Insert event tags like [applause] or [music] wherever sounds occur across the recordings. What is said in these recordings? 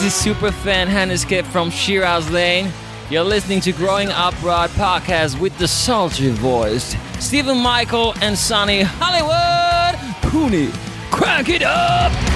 This is superfan Hannes Kett from Shiraz Lane. You're listening to Growing Up Rock podcast with the sultry voiced Stephen Michael and Sonny Hollywood Pooney. Crank it up!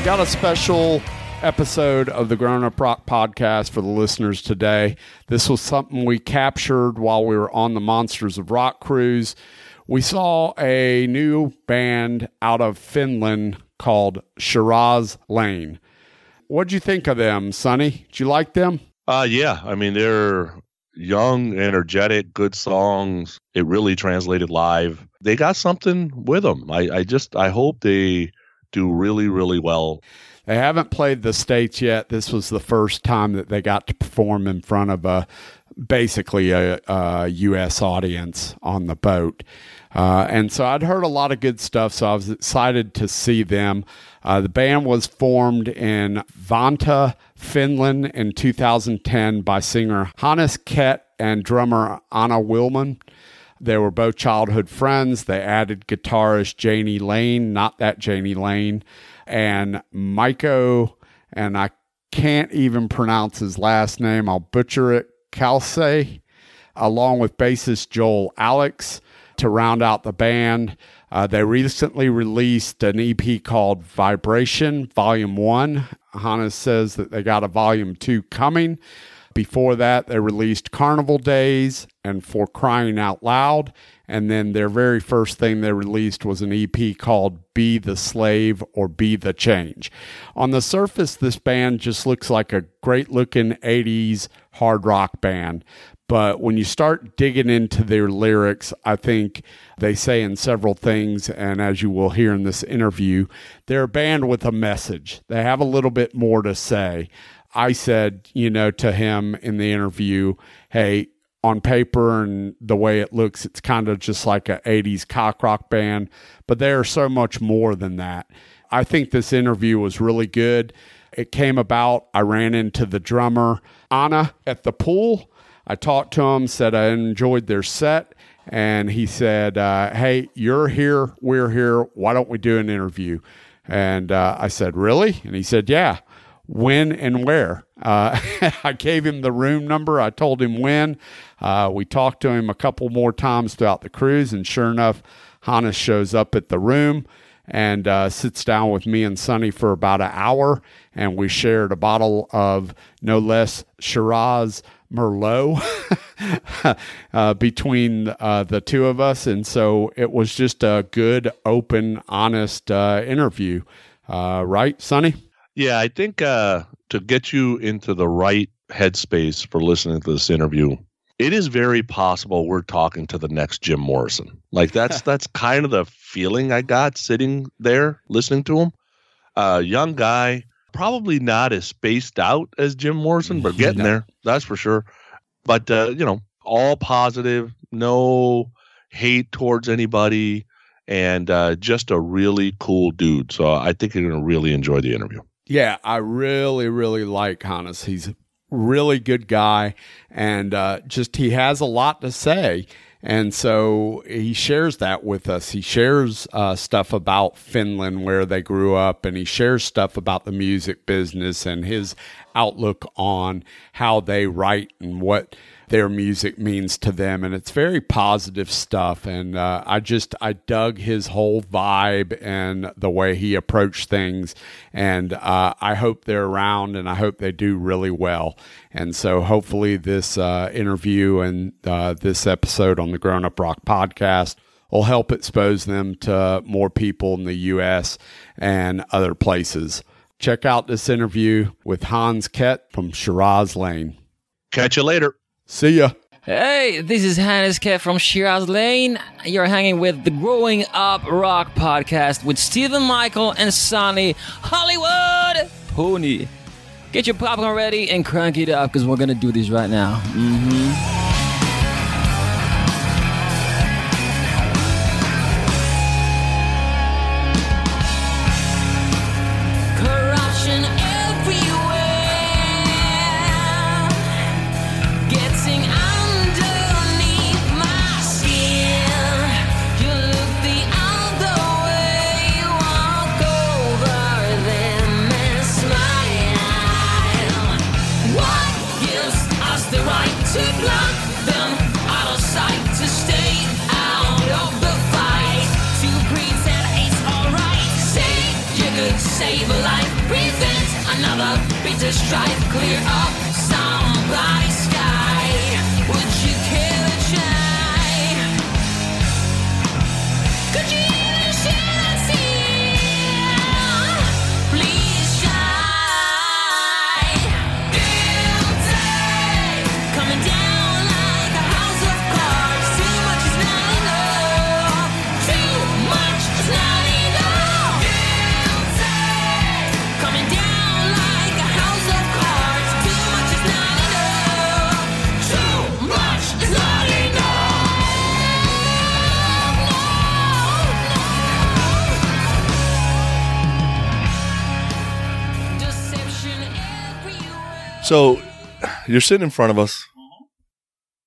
We got a special episode of the Growing Up Rock podcast for the listeners today. This was something we captured while we were on the Monsters of Rock cruise. We saw a new band out of Finland called Shiraz Lane. What'd you think of them, Sonny? Did you like them? Uh yeah, I mean they're young, energetic, good songs. It really translated live. They got something with them. I, I just I hope they do really really well. They haven't played the States yet. This was the first time that they got to perform in front of a basically a, a U.S. audience on the boat. Uh, and so I'd heard a lot of good stuff, so I was excited to see them. Uh, the band was formed in Vantaa, Finland in 2010 by singer Hannes Kett and drummer Anna Willman. They were both childhood friends. They added guitarist Janie Lane, not that Janie Lane, and Maiko, and I can't even pronounce his last name. I'll butcher it. Kalse, along with bassist Joel Alex to round out the band. Uh, they recently released an EP called Vibration Volume 1. Hannes says that they got a Volume 2 coming. Before that, they released Carnival Days and For Crying Out Loud. And then their very first thing they released was an EP called Be the Slave or Be the Change. On the surface, this band just looks like a great looking 80s hard rock band. But when you start digging into their lyrics, I think they say in several things, and as you will hear in this interview, they're a band with a message. They have a little bit more to say. I said, you know, to him in the interview, hey, on paper and the way it looks, it's kind of just like a 80s cock rock band, but they are so much more than that. I think this interview was really good. It came about, I ran into the drummer, Anna, at the pool. I talked to him, said I enjoyed their set, and he said, uh, Hey, you're here, we're here. Why don't we do an interview? And uh, I said, Really? And he said, Yeah when and where. Uh, [laughs] I gave him the room number. I told him when. Uh, we talked to him a couple more times throughout the cruise, and sure enough, Hannes shows up at the room and uh, sits down with me and Sonny for about an hour, and we shared a bottle of no less Shiraz Merlot [laughs] uh, between uh, the two of us, and so it was just a good, open, honest uh, interview. Uh, right, Sonny? Yeah, I think uh, to get you into the right headspace for listening to this interview, it is very possible we're talking to the next Jim Morrison. Like that's [laughs] that's kind of the feeling I got sitting there listening to him. Uh, young guy, probably not as spaced out as Jim Morrison, but getting there, that's for sure. But uh, you know, all positive, no hate towards anybody, and uh, just a really cool dude. So I think you're gonna really enjoy the interview. Yeah, I really, really like Hannes. He's a really good guy, and uh, just he has a lot to say. And so he shares that with us. He shares uh, stuff about Finland, where they grew up, and he shares stuff about the music business and his outlook on how they write and what their music means to them and it's very positive stuff and uh, i just i dug his whole vibe and the way he approached things and uh, i hope they're around and i hope they do really well. And so hopefully this uh, interview and uh, this episode on the growing up rock podcast will help expose them to more people in the us and other places. Check out this interview with hans kett from shiraz lane. Catch you later. See ya Hey, this is Hannes Kett from Shiraz Lane. You're hanging with the Growing Up Rock podcast with Stephen Michael and Sonny Hollywood Pony. Get your popcorn ready and crank it up because we're gonna do this right now. hmm So you're sitting in front of us.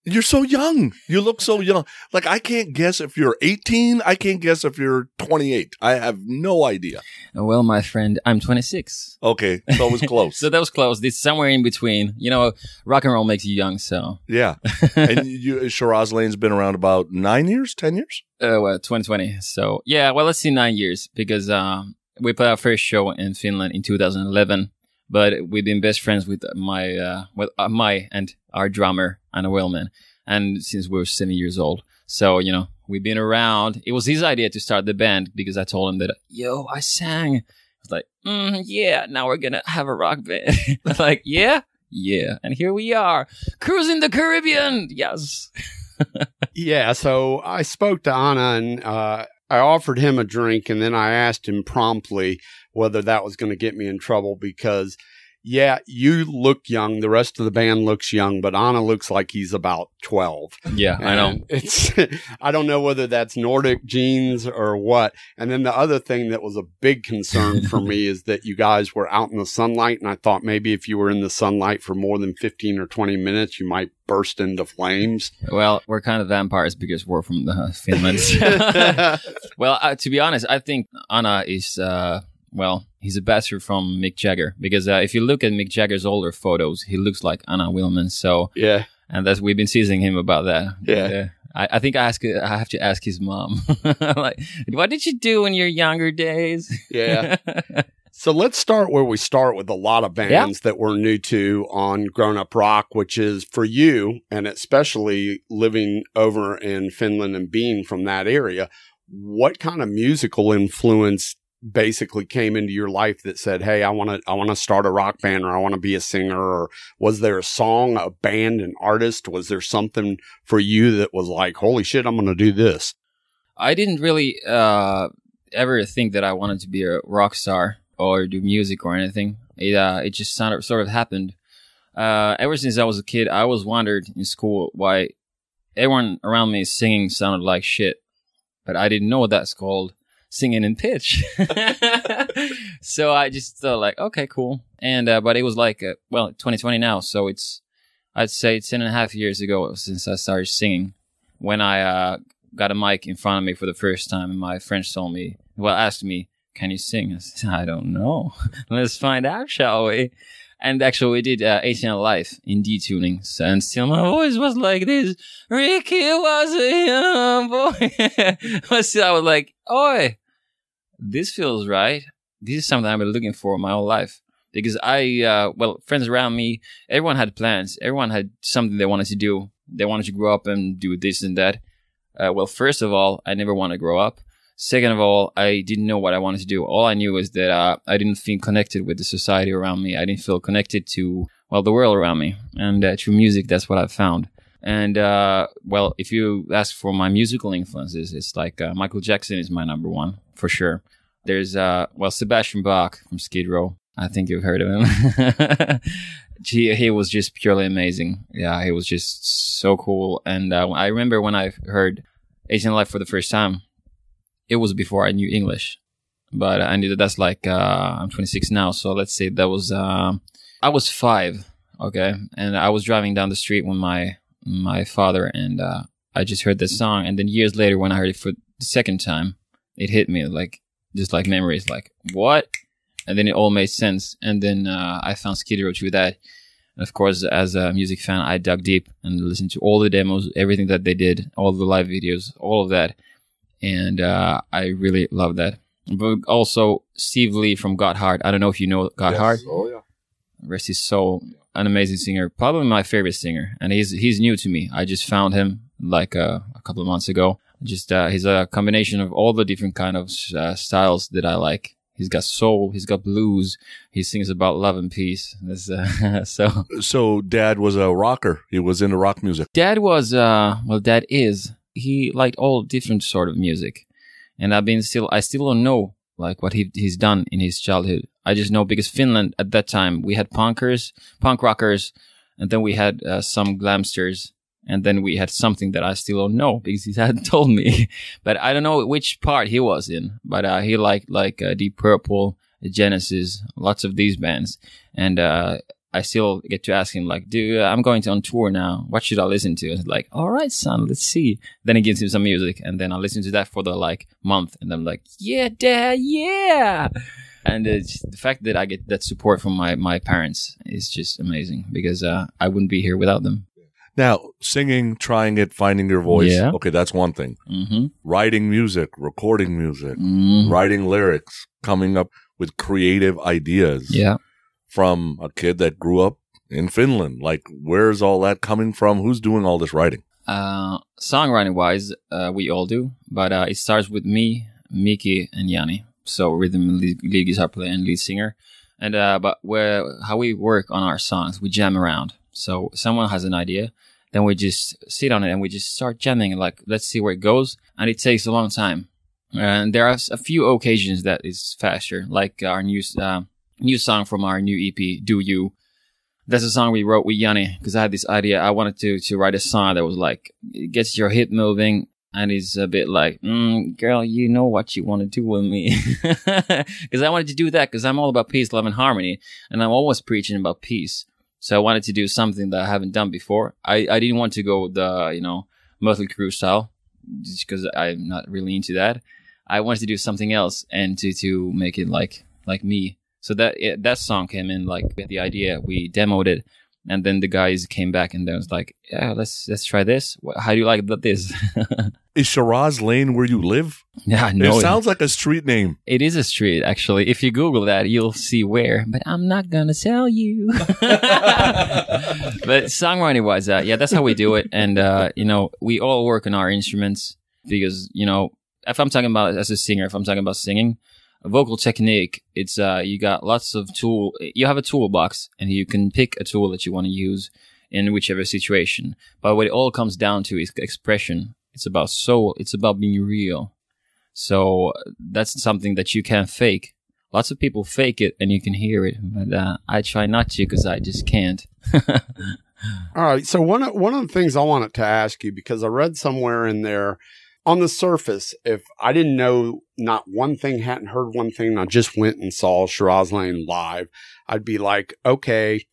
You're so young. You look so young. Like I can't guess if you're 18. I can't guess if you're 28. I have no idea. Well, my friend, I'm 26. Okay, so it was close. [laughs] So that was close. It's somewhere in between. You know, rock and roll makes you young, so yeah, [laughs] and you Shiraz Lane's been around about nine years, ten years. uh, well, 2020. So yeah, well, let's see nine years because um, we played our first show in Finland in 2011. But we've been best friends with my uh, with uh, my and our drummer Anna Willman, and since we were seven years old. So you know we've been around. It was his idea to start the band because I told him that yo I sang. I was like, mm, yeah, now we're gonna have a rock band. [laughs] Like, yeah, yeah, and here we are, cruising the Caribbean. Yes. [laughs] Yeah, so I spoke to Anna and uh, I offered him a drink, and then I asked him promptly whether that was going to get me in trouble because, yeah, you look young. The rest of the band looks young, but Anna looks like he's about 12. Yeah, I know. And It's [laughs] I don't know whether that's Nordic genes or what. And then the other thing that was a big concern for [laughs] me is that you guys were out in the sunlight, and I thought maybe if you were in the sunlight for more than fifteen or twenty minutes, you might burst into flames. Well, we're kind of vampires because we're from the Finland. [laughs] well, uh, to be honest, I think Anna is uh, well, he's a bastard from Mick Jagger because uh, if you look at Mick Jagger's older photos, he looks like Anna Willman. So, yeah. and that's we've been teasing him about that. Yeah. I, I think I ask I have to ask his mom. [laughs] like, what did you do in your younger days? Yeah. [laughs] So let's start where we start with a lot of bands that we're new to on Growing Up Rock, which is for you, and especially living over in Finland and being from that area. What kind of musical influence basically came into your life that said, "Hey, I want to, I want to start a rock band, or I want to be a singer"? Or was there a song, a band, an artist? Was there something for you that was like, "Holy shit, I'm going to do this"? I didn't really uh, ever think that I wanted to be a rock star or do music or anything. It uh, it just sort of happened. Uh, ever since I was a kid, I always wondered in school why everyone around me singing sounded like shit, but I didn't know what that's called. Singing in pitch. [laughs] [laughs] so I just thought like, okay, cool. And uh, but it was like, uh, well, 2020 now, so it's I'd say ten and a half years ago since I started singing. When I uh, got a mic in front of me for the first time, and my friends told me, well, asked me, "Can you sing?" I said, "I don't know. [laughs] Let's find out, shall we?" And actually, we did uh, 18 Life in D tuning, so, and still my voice was like this. Ricky was a young boy, but still, I was like, "Oi, this feels right. This is something I've been looking for my whole life." Because I, uh, well, friends around me, everyone had plans. Everyone had something they wanted to do. They wanted to grow up and do this and that. Uh, well, first of all, I never want to grow up. Second of all, I didn't know what I wanted to do. All I knew was that uh, I didn't feel connected with the society around me. I didn't feel connected to, well, the world around me. And uh, through music, that's what I've found. And, uh, well, if you ask for my musical influences, it's like uh, Michael Jackson is my number one, for sure. There's, uh, well, Sebastian Bach from Skid Row. I think you've heard of him. [laughs] he, he was just purely amazing. Yeah, he was just so cool. And uh, I remember when I heard Asian Life for the first time, it was before I knew English. But I knew that that's like, uh, I'm 26 now. So let's say that was, uh, I was five. Okay. And I was driving down the street when my, my father and, uh, I just heard this song. And then years later, when I heard it for the second time, it hit me like, just like memories, like, what? and then it all made sense. And then uh, I found Skid Row through that. And of course, as a music fan, I dug deep and listened to all the demos, everything that they did, all the live videos, all of that, and uh, I really love that. But also Steve Lee from Gotthard. I don't know if you know Gotthard. Oh yeah. Rest his soul, an amazing singer, probably my favorite singer. And he's he's new to me. I just found him like uh, a couple of months ago. Just uh, he's a combination of all the different kind of uh, styles that I like. He's got soul. He's got blues. He sings about love and peace. This, uh, [laughs] so So dad was a rocker. He was into rock music. dad was uh well dad is he liked all different sort of music and i've been still i still don't know like what he, he's done in his childhood. I just know because finland at that time we had punkers punk rockers and then we had uh, some glamsters and then we had something that i still don't know because he [laughs] hadn't told me. But i don't know which part he was in but uh, he liked like uh, deep purple genesis lots of these bands. And uh I still get to ask him like, dude, I'm going to on tour now. What should I listen to? And like, all right, son, let's see. Then he gives him some music and then I listen to that for the like month and I'm like, yeah, dad, yeah. And it's the fact that I get that support from my, my parents is just amazing because, uh, I wouldn't be here without them. Now, singing, trying it, finding your voice. Yeah. Okay, that's one thing. Mm-hmm. Writing music, recording music, mm writing lyrics, coming up with creative ideas Yeah. From a kid that grew up in Finland. Like, where's all that coming from? Who's doing all this writing? Uh, songwriting wise, uh, we all do, but uh, it starts with me, Miki, and Yanni. So rhythm lead, lead guitar player and lead singer. And uh, but where how we work on our songs, we jam around. So someone has an idea, then we just sit on it and we just start jamming. Like let's see where it goes, and it takes a long time. And there are a few occasions that is faster, like our new uh, new song from our new EP, "Do You." That's a song we wrote with Yanni because I had this idea. I wanted to to write a song that was like it gets your hip moving and is a bit like, mm, "Girl, you know what you want to do with me," [laughs] because I wanted to do that because I'm all about peace, love, and harmony, and I'm always preaching about peace. So I wanted to do something that I haven't done before. I I didn't want to go the you know Mötley Crüe style just because I'm not really into that. I wanted to do something else and to to make it like like me. So that it, that song came in like with the idea. We demoed it, and then the guys came back and they was like, "Yeah, let's let's try this. How do you like this?" [laughs] Is Shiraz Lane where you live? yeah, no, it sounds like a street name. it is a street actually. If you Google that, you'll see where. But I'm not gonna tell you. [laughs] but songwriting wise, uh, yeah, that's how we do it. And uh, you know, we all work on our instruments because you know, if I'm talking about as a singer, if I'm talking about singing, vocal technique, it's uh, you got lots of tool. You have a toolbox, and you can pick a tool that you want to use in whichever situation. But what it all comes down to is expression. It's about soul. It's about being real. So that's something that you can't fake. Lots of people fake it and you can hear it, but uh, I try not to because I just can't. [laughs] All right. So one of, one of the things I wanted to ask you because I read somewhere in there on the surface, if I didn't know not one thing, hadn't heard one thing, and I just went and saw Shiraz Lane live, I'd be like, okay,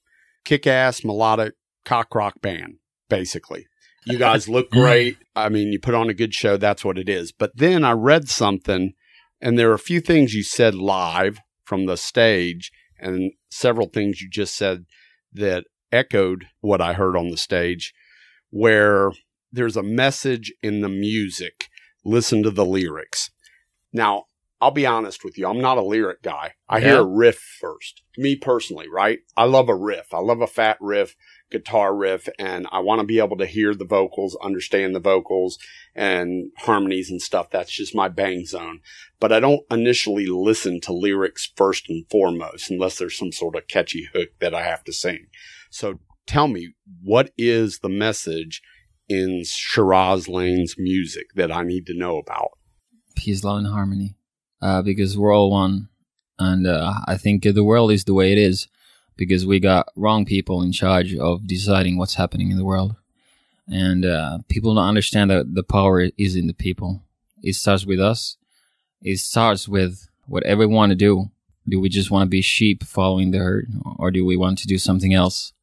kick ass melodic cock rock band, basically. You guys look [laughs] great. I mean, you put on a good show. That's what it is. But then I read something, and there are a few things you said live from the stage, and several things you just said that echoed what I heard on the stage, where there's a message in the music. Listen to the lyrics. Now, I'll be honest with you. I'm not a lyric guy. I hear a riff first. Me personally, right? I love a riff. I love a fat riff, guitar riff, and I want to be able to hear the vocals, understand the vocals and harmonies and stuff. That's just my bang zone. But I don't initially listen to lyrics first and foremost unless there's some sort of catchy hook that I have to sing. So tell me, what is the message in Shiraz Lane's music that I need to know about? peace, love, and harmony. Uh, because we're all one, and uh, I think the world is the way it is because we got wrong people in charge of deciding what's happening in the world, and uh, people don't understand that the power is in the people. It starts with us. It starts with whatever we want to do. Do we just want to be sheep following the herd, or do we want to do something else?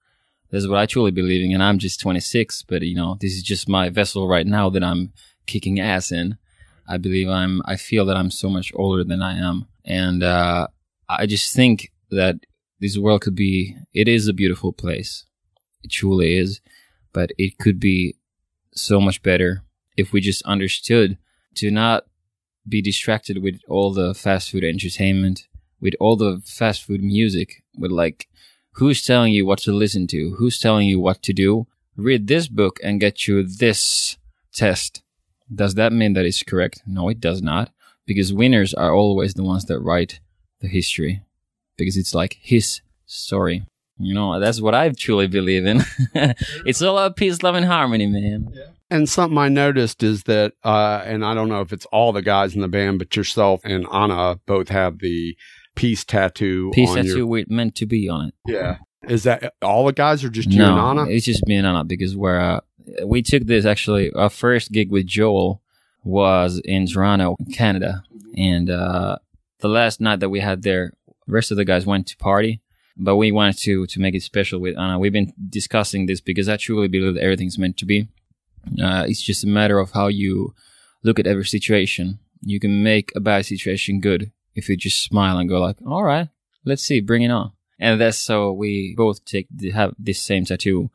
That's what I truly believe in, and I'm just 26, but you know, this is just my vessel right now that I'm kicking ass in. I believe I'm, I feel that I'm so much older than I am. And, uh, I just think that this world could be, it is a beautiful place. It truly is. But it could be so much better if we just understood to not be distracted with all the fast food entertainment, with all the fast food music, with like, who's telling you what to listen to? Who's telling you what to do? Read this book and get you this test. Does that mean that it's correct? No, it does not. Because winners are always the ones that write the history. Because it's like his story. You know, that's what I truly believe in. [laughs] it's all about peace, love, and harmony, man. And something I noticed is that, uh, and I don't know if it's all the guys in the band, but yourself and Anna both have the peace tattoo. Peace tattoo Your, with meant to be on it. yeah. Is that all the guys or just you and no, Anna? it's just me and Anna because we're, uh, we took this actually, our first gig with Joel was in Toronto, Canada. And, uh, the last night that we had there, the rest of the guys went to party, but we wanted to, to make it special with Anna. We've been discussing this because I truly believe that everything's meant to be. Uh, it's just a matter of how you look at every situation. You can make a bad situation good if you just smile and go like, all right, let's see, bring it on. And that's so we both take the, have this same tattoo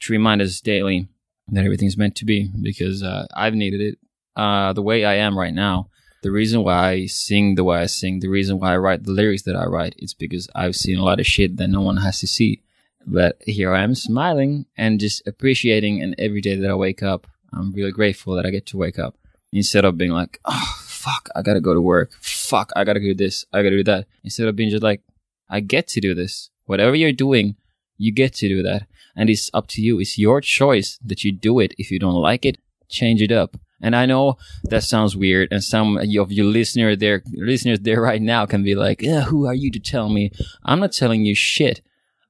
to remind us daily that everything's meant to be because uh, I've needed it. Uh, the way I am right now, the reason why I sing the way I sing, the reason why I write the lyrics that I write, it's because I've seen a lot of shit that no one has to see. But here I am smiling and just appreciating. And every day that I wake up, I'm really grateful that I get to wake up instead of being like, oh, fuck, I gotta go to work. Fuck, I gotta do this. I gotta do that. Instead of being just like, I get to do this. Whatever you're doing, you get to do that. And it's up to you. It's your choice that you do it. If you don't like it, change it up. And I know that sounds weird, and some of your listener there, listeners there right now can be like, yeah, who are you to tell me? I'm not telling you shit.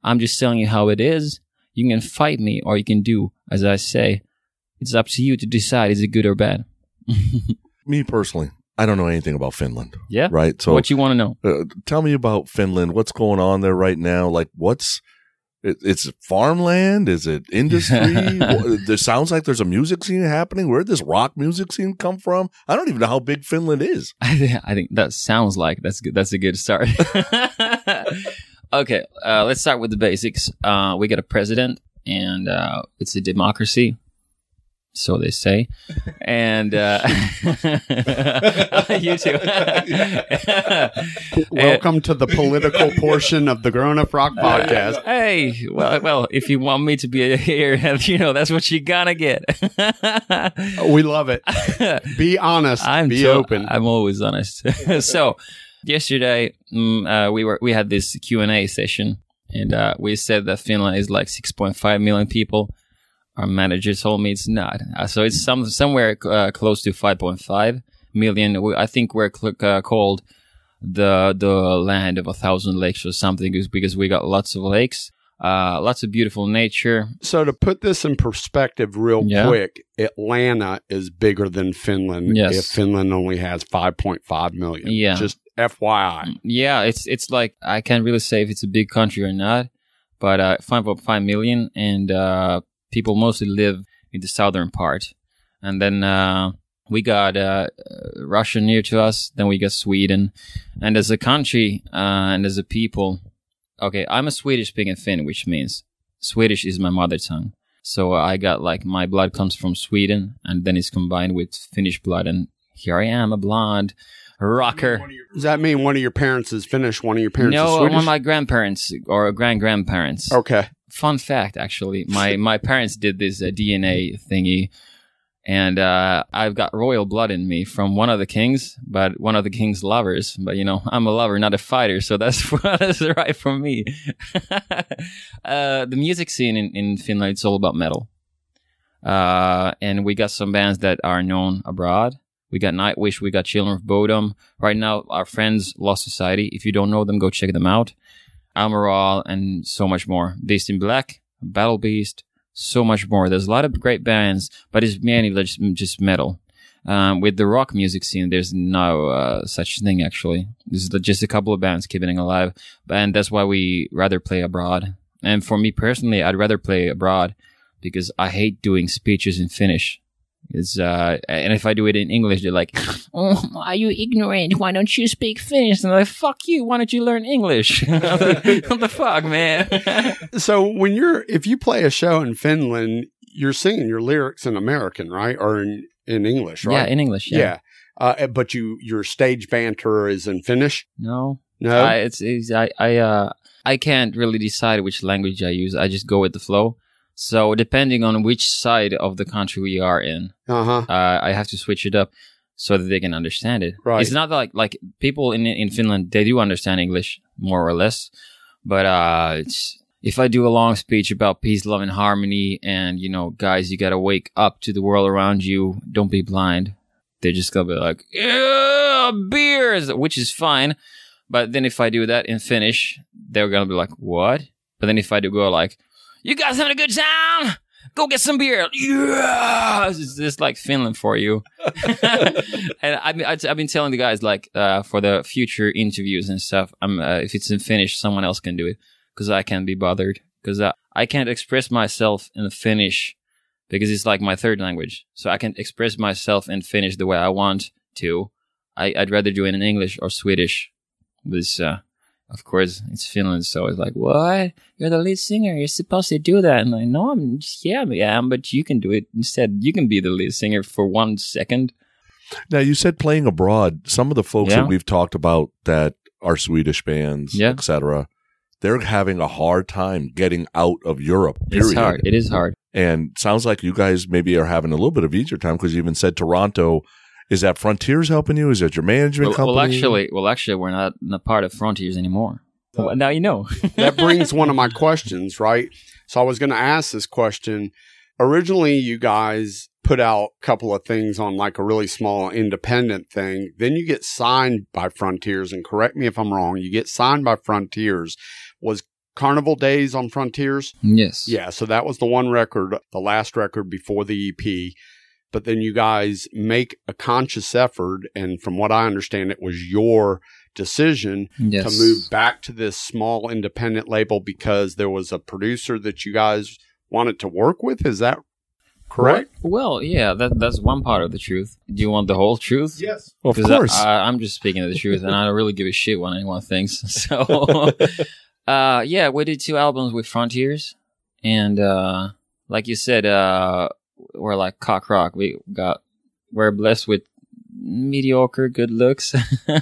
I'm just telling you how it is. You can fight me, or you can do as I say. It's up to you to decide is it good or bad. [laughs] Me personally, I don't know anything about Finland. Yeah. Right. So what you want to know? uh, tell me about Finland. What's going on there right now? Like, what's it, it's farmland? Is it industry? [laughs] There sounds like there's a music scene happening. Where did this rock music scene come from? I don't even know how big Finland is. [laughs] I think, I think that sounds like that's good. That's a good start. [laughs] okay, uh, let's start with the basics. Uh, we got a president, and uh, it's a democracy, so they say. And uh, [laughs] you too. [laughs] Welcome to the political portion of the Growing Up Rock podcast. Hey, well, well, if you want me to be here, [laughs] you know that's what you gotta get. We love it. Be honest. I'm be so- open. I'm always honest. so yesterday mm, uh, we were we had this Q and A session, and uh, we said that Finland is like 6.5 million people. Our manager told me it's not. Uh, so it's some somewhere uh, close to 5.5 million. We, I think we're cl- uh, called the the land of a thousand lakes or something because- because we got lots of lakes. Uh, lots of beautiful nature. So to put this in perspective real Yeah. quick, Atlanta is bigger than Finland Yes. if Finland only has 5.5 million. Yeah. Just FYI. Yeah, it's it's like I can't really say if it's a big country or not, but uh, 5.5 million, and uh, people mostly live in the southern part. And then uh, we got uh, uh, Russia near to us. Then we got Sweden, and as a country uh, and as a people, okay, I'm a Swedish speaking Finn, which means Swedish is my mother tongue. So I got like my blood comes from Sweden, and then it's combined with Finnish blood, and here I am, a blonde rocker. Does that mean one of your parents is Finnish, one of your parents no, is one of my grandparents or grand grandparents. okay. Fun fact, actually, my [laughs] my parents did this uh, DNA thingy, and uh, I've got royal blood in me from one of the kings, but one of the king's lovers. But you know, I'm a lover, not a fighter, so that's [laughs] that's right for me. [laughs] uh, the music scene in, in Finland it's all about metal, uh, and we got some bands that are known abroad. We got Nightwish, we got Children of Bodom. Right now, our friends Lost Society. If you don't know them, go check them out. Almaral, and so much more. Beast in Black, Battle Beast, so much more. There's a lot of great bands, but it's mainly just, just metal. Um, with the rock music scene, there's no uh, such thing actually. There's just a couple of bands keeping it alive, and that's why we rather play abroad. And for me personally, I'd rather play abroad because I hate doing speeches in Finnish. It's uh, and if I do it in English, they're like, [laughs] "Oh, are you ignorant? Why don't you speak Finnish?" And I'm like, "Fuck you! Why don't you learn English?" [laughs] what the fuck, man? [laughs] So when you're, if you play a show in Finland, you're singing your lyrics in American, right? Or in, in English, right? Yeah, in English. Yeah. Yeah. Uh, but you, your stage banter is in Finnish? No, No. I, it's, it's I I uh I can't really decide which language I use. I just go with the flow. So depending on which side of the country we are in, uh huh. uh, I have to switch it up so that they can understand it. Right. It's not like like people in in Finland they do understand English more or less, but uh, it's, if I do a long speech about peace, love, and harmony, and you know, guys, you gotta wake up to the world around you. Don't be blind. They're just gonna be like, yeah, beers, which is fine. But then if I do that in Finnish, they're gonna be like, what? But then if I do go like, you guys having a good time? Go get some beer. Yeah, it's just like Finland for you. [laughs] and I've been, I've been telling the guys like uh, for the future interviews and stuff. I'm uh, if it's in Finnish, someone else can do it because I can't be bothered because I can't express myself in Finnish because it's like my third language. So I can express myself in Finnish the way I want to. I, I'd rather do it in English or Swedish. This, uh, of course, it's Finland, so it's like, what? You're the lead singer. You're supposed to do that. And like, know I'm yeah, yeah, but you can do it instead. You can be the lead singer for one second. Now you said playing abroad. Some of the folks Yeah. that we've talked about that are Swedish bands, Yeah. etc. They're having a hard time getting out of Europe. Period. It's hard. It is hard. And sounds like you guys maybe are having a little bit of easier time because you even said Toronto. Is that Frontiers helping you? Is that your management Well, company? well, actually, well, actually, we're not, not part of Frontiers anymore. Well, now you know. [laughs] that brings one of my questions, right? So I was going to ask this question. Originally, you guys put out a couple of things on like a really small independent thing. Then you get signed by Frontiers, and correct me if I'm wrong. You get signed by Frontiers. Was Carnival Days on Frontiers? yes. Yeah, so that was the one record, the last record before the EP. But then you guys make a conscious effort, and from what I understand, it was your decision Yes. to move back to this small independent label because there was a producer that you guys wanted to work with. Is that correct? Well, yeah, that that's one part of the truth. Do you want the whole truth? Yes. of 'Cause course. I, I, I'm just speaking the truth, and I don't really give a shit what anyone thinks. [laughs] So, [laughs] uh, yeah, we did two albums with Frontiers, and uh, like you said, uh, we're like cock rock. We got we're blessed with mediocre good looks.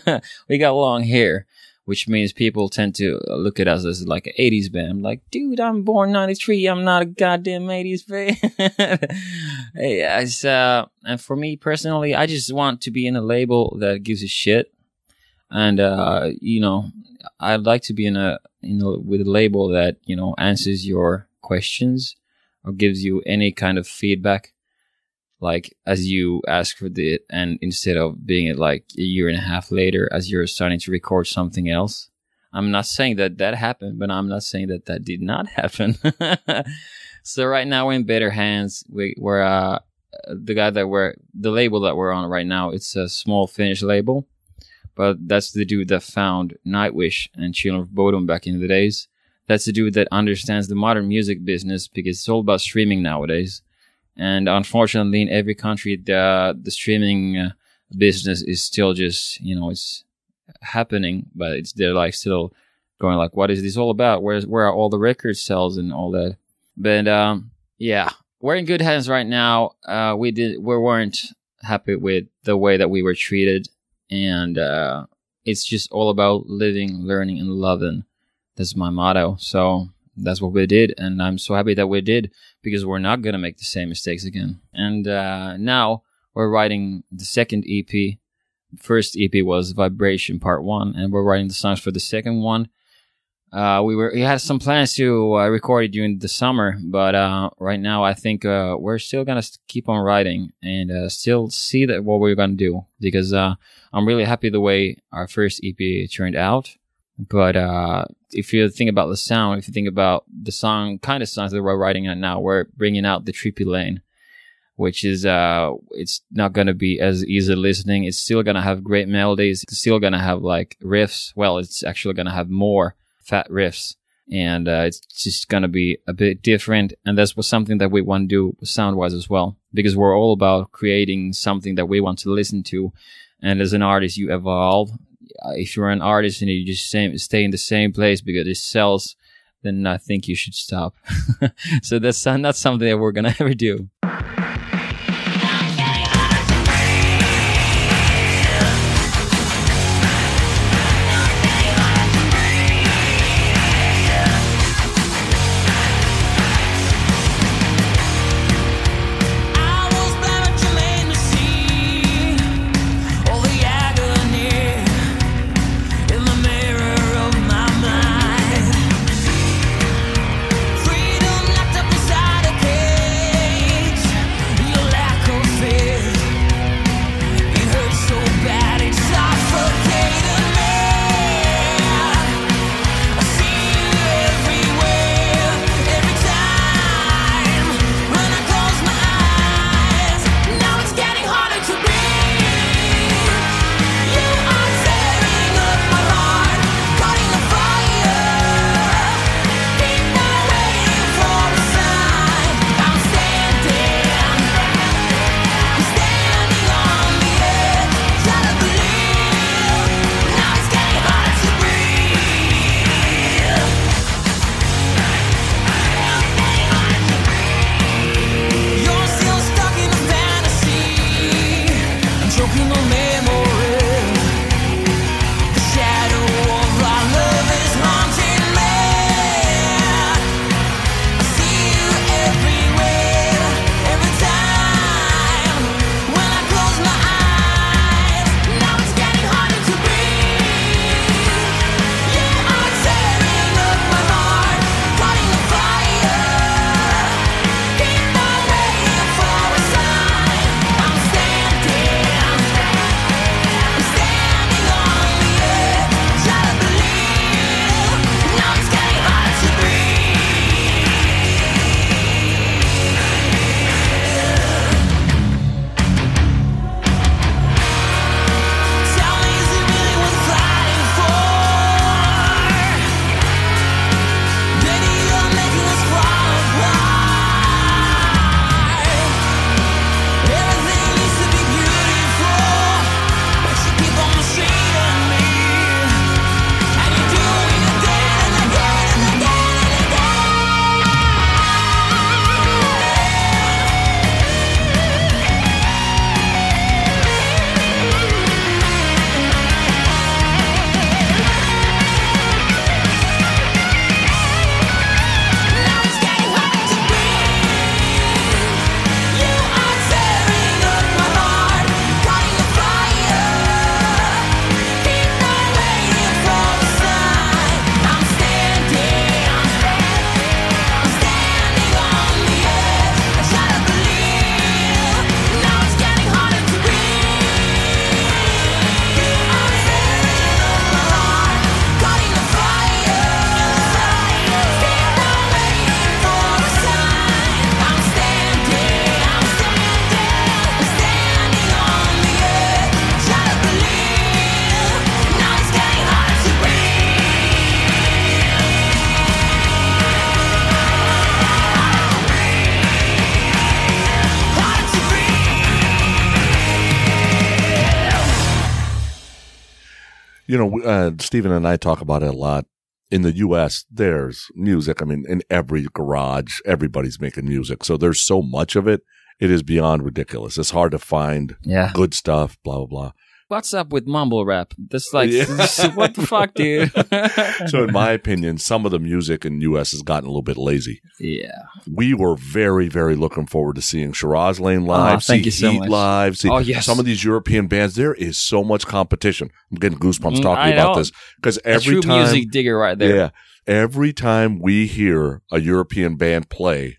[laughs] we got long hair, which means people tend to look at us as like an 80s band. I'm like, dude, I'm born 93. I'm not a goddamn 80s band. [laughs] hey, it's, uh, and for me personally, I just want to be in a label that gives a shit. And, uh, you know, I'd like to be in a, you know, with a label that, you know, answers your questions or gives you any kind of feedback like as you ask for it and instead of being it like a year and a half later as you're starting to record something else I'm not saying that that happened, but I'm not saying that that did not [laughs] happen. so right now we're in better hands. We, we're uh, the guy that we're the label that we're on right now. It's a small Finnish label, but that's the dude that found Nightwish and Children of Bodom back in the days. That's the dude that understands the modern music business because it's all about streaming nowadays. And unfortunately, in every country, the the streaming uh, business is still just you know it's happening, but it's they're like still going like, what is this all about? Where's where are all the record sales and all that? But um, yeah, we're in good hands right now. Uh, we did we weren't happy with the way that we were treated, and uh, it's just all about living, learning, and loving. That's my motto. So that's what we did, and I'm so happy that we did because we're not gonna make the same mistakes again. And uh, now we're writing the second EP. First EP was Vibration Part One, and we're writing the songs for the second one. Uh, we were we had some plans to uh, record it during the summer, but uh, right now I think uh, we're still gonna keep on writing and uh, still see that what we're gonna do because uh, I'm really happy the way our first EP turned out. But uh, if you think about the sound, if you think about the song kind of songs that we're writing at now, we're bringing out the trippy lane, which is uh, it's not gonna be as easy listening. It's still gonna have great melodies. It's still gonna have like riffs. Well, it's actually gonna have more fat riffs and uh, it's just gonna be a bit different and that's what something that we want to do sound wise as well because we're all about creating something that we want to listen to and as an artist you evolve if you're an artist and you just same, stay in the same place because it sells then i think you should stop. [laughs] So that's uh, not something that we're gonna [laughs] ever do You know, uh, Stephen and I talk about it a lot. In the U.S., there's music. I mean, in every garage, everybody's making music. So there's so much of it. It is beyond ridiculous. It's hard to find Yeah. good stuff. Blah blah blah. What's up with mumble rap? That's like, Yeah. [laughs] what the fuck, dude? [laughs] So, in my opinion, some of the music in U.S. has gotten a little bit lazy. yeah. We were very, very looking forward to seeing Shiraz Lane live, Oh, thank see you so Heat much. live, see Oh, yes. some of these European bands. There is so much competition. I'm getting goosebumps Mm, talking I about this because every time, music digger right there. yeah, every time we hear a European band play,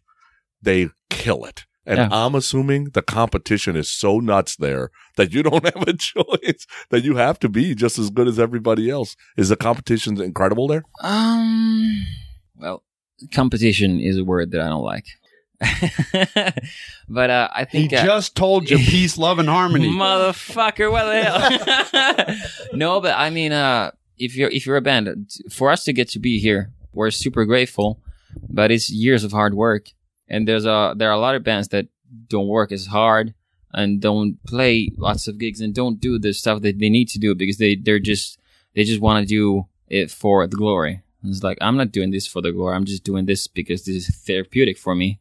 they kill it. And Yeah. I'm assuming the competition is so nuts there that you don't [laughs] have a choice, that you have to be just as good as everybody else. Is the competition incredible there? Um. Well, competition is a word that I don't like. [laughs] but uh, I He think uh, just told you [laughs] peace, love, and harmony. motherfucker, what the hell? no, but I mean, uh, if you're if you're a band, for us to get to be here, we're super grateful. But it's years of hard work, and there's a there are a lot of bands that don't work as hard and don't play lots of gigs and don't do the stuff that they need to do because they they're just they just want to do it for the glory. And It's like I'm not doing this for the glory. I'm just doing this because this is therapeutic for me.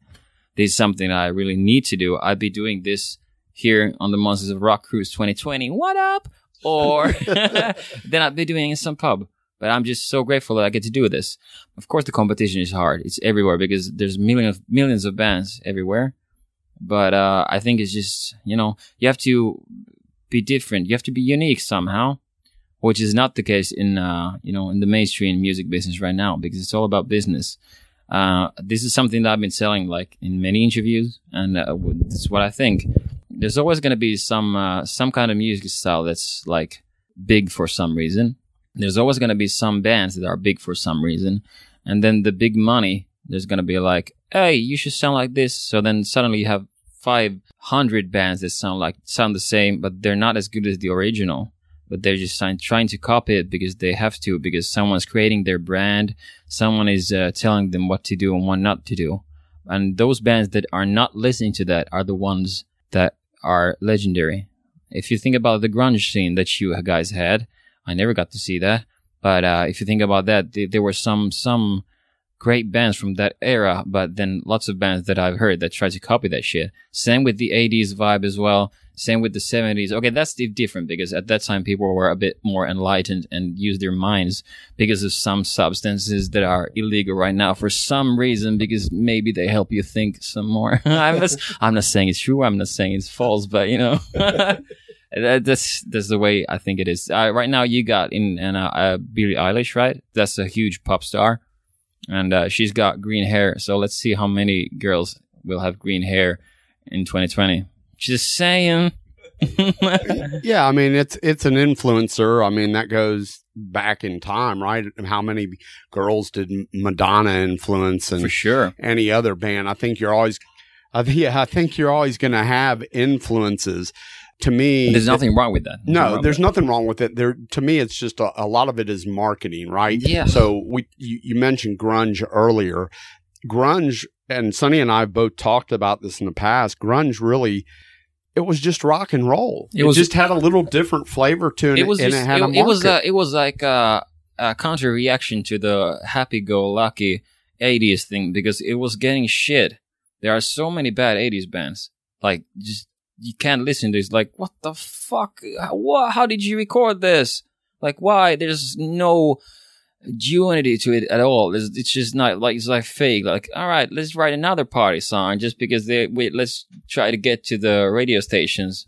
This is something I really need to do. I'd be doing this here on the Monsters of Rock Cruise 2020. What up? Or [laughs] [laughs] then I'd be doing it in some pub. But I'm just so grateful that I get to do this. Of course, the competition is hard. It's everywhere because there's millions of millions of bands everywhere. But uh, I think it's just you know you have to be different. You have to be unique somehow, which is not the case in uh, you know in the mainstream music business right now because it's all about business. Uh, this is something that I've been selling like in many interviews, and uh, what I think. There's always going to be some uh, some kind of music style that's like big for some reason. There's always going to be some bands that are big for some reason, and then the big money. There's going to be like, hey, you should sound like this. So then suddenly you have 500 bands that sound like sound the same, but they're not as good as the original. But they're just trying, to copy it because they have to, because someone's creating their brand, someone is uh, telling them what to do and what not to do. And those bands that are not listening to that are the ones that are legendary. If you think about the grunge scene that you guys had, I never got to see that. But uh, if you think about that, th- there were some some great bands from that era, but then lots of bands that I've heard that try to copy that shit. Same with the 80s vibe as well. Same with the 70s. Okay, that's different because at that time people were a bit more enlightened and used their minds because of some substances that are illegal right now for some reason because maybe they help you think some more. [laughs] I'm, I'm not saying it's true. I'm not saying it's false, but you know. [laughs] That- that's that's the way I think it is. Uh, right now, you got in and uh, uh, Billie Eilish, right? That's a huge pop star, and uh, she's got green hair. So let's see how many girls will have green hair in 2020. Just saying. [laughs] Yeah, I mean it's it's an influencer. I mean that goes back in time, right? How many girls did Madonna influence and For sure. any other band? I think you're always, I yeah, I think you're always going to have influences. To me, There's nothing wrong with that. Nothing No, there's nothing wrong with it. There, to me, it's just a, a lot of it is marketing, right? Yeah. So we, you, you mentioned grunge earlier. Grunge and Sonny and I both talked about this in the past. Grunge really, it was just rock and roll. It It, was- just had a little different flavor to it, it was and just, it had it, a it was uh, it was like a, a counter reaction to the happy-go-lucky 80s thing because it was getting shit. There are so many bad 80s bands. Like just you can't listen to this. Like what the fuck? How, what? How did you record this? Like why? There's no unity to it at all. It's, it's just not like it's like fake. Like all right, let's write another party song just because they wait. Let's try to get to the radio stations.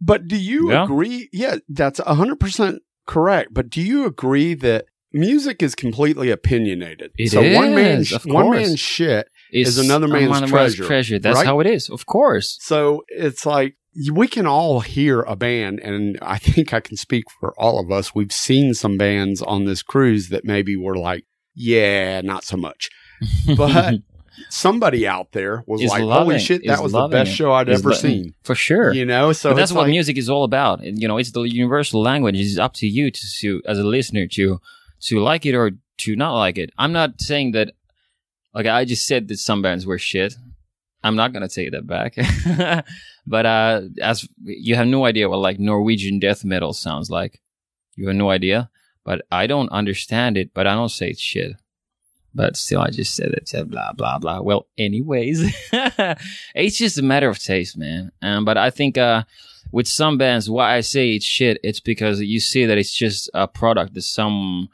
But do you Yeah. agree? Yeah, that's 100% correct. But do you agree that music is completely opinionated? It so one man's is, one man's shit. Is another man's treasure, treasure. That's right? how it is. Of course. So it's like we can all hear a band, and I think I can speak for all of us. We've seen some bands on this cruise that maybe were like, yeah, not so much. [laughs] But somebody out there was Is like, loving- holy shit, that was the best it. show I'd Is ever lo- seen. for sure. You know, so but that's what like- music is all about. You know, it's the universal language. It's up to you to, to as a listener to to like it or to not like it. I'm not saying that. Like I just said that some bands were shit. I'm not gonna take that back. [laughs] but uh, as you have no idea what like Norwegian death metal sounds like, you have no idea. but I don't understand it. But I don't say it's shit. But still, I just said it. Said blah blah blah. Well, anyways, [laughs] it's just a matter of taste, man. Um, but I think uh, with some bands, why I say it's shit, it's because you see that it's just a product that some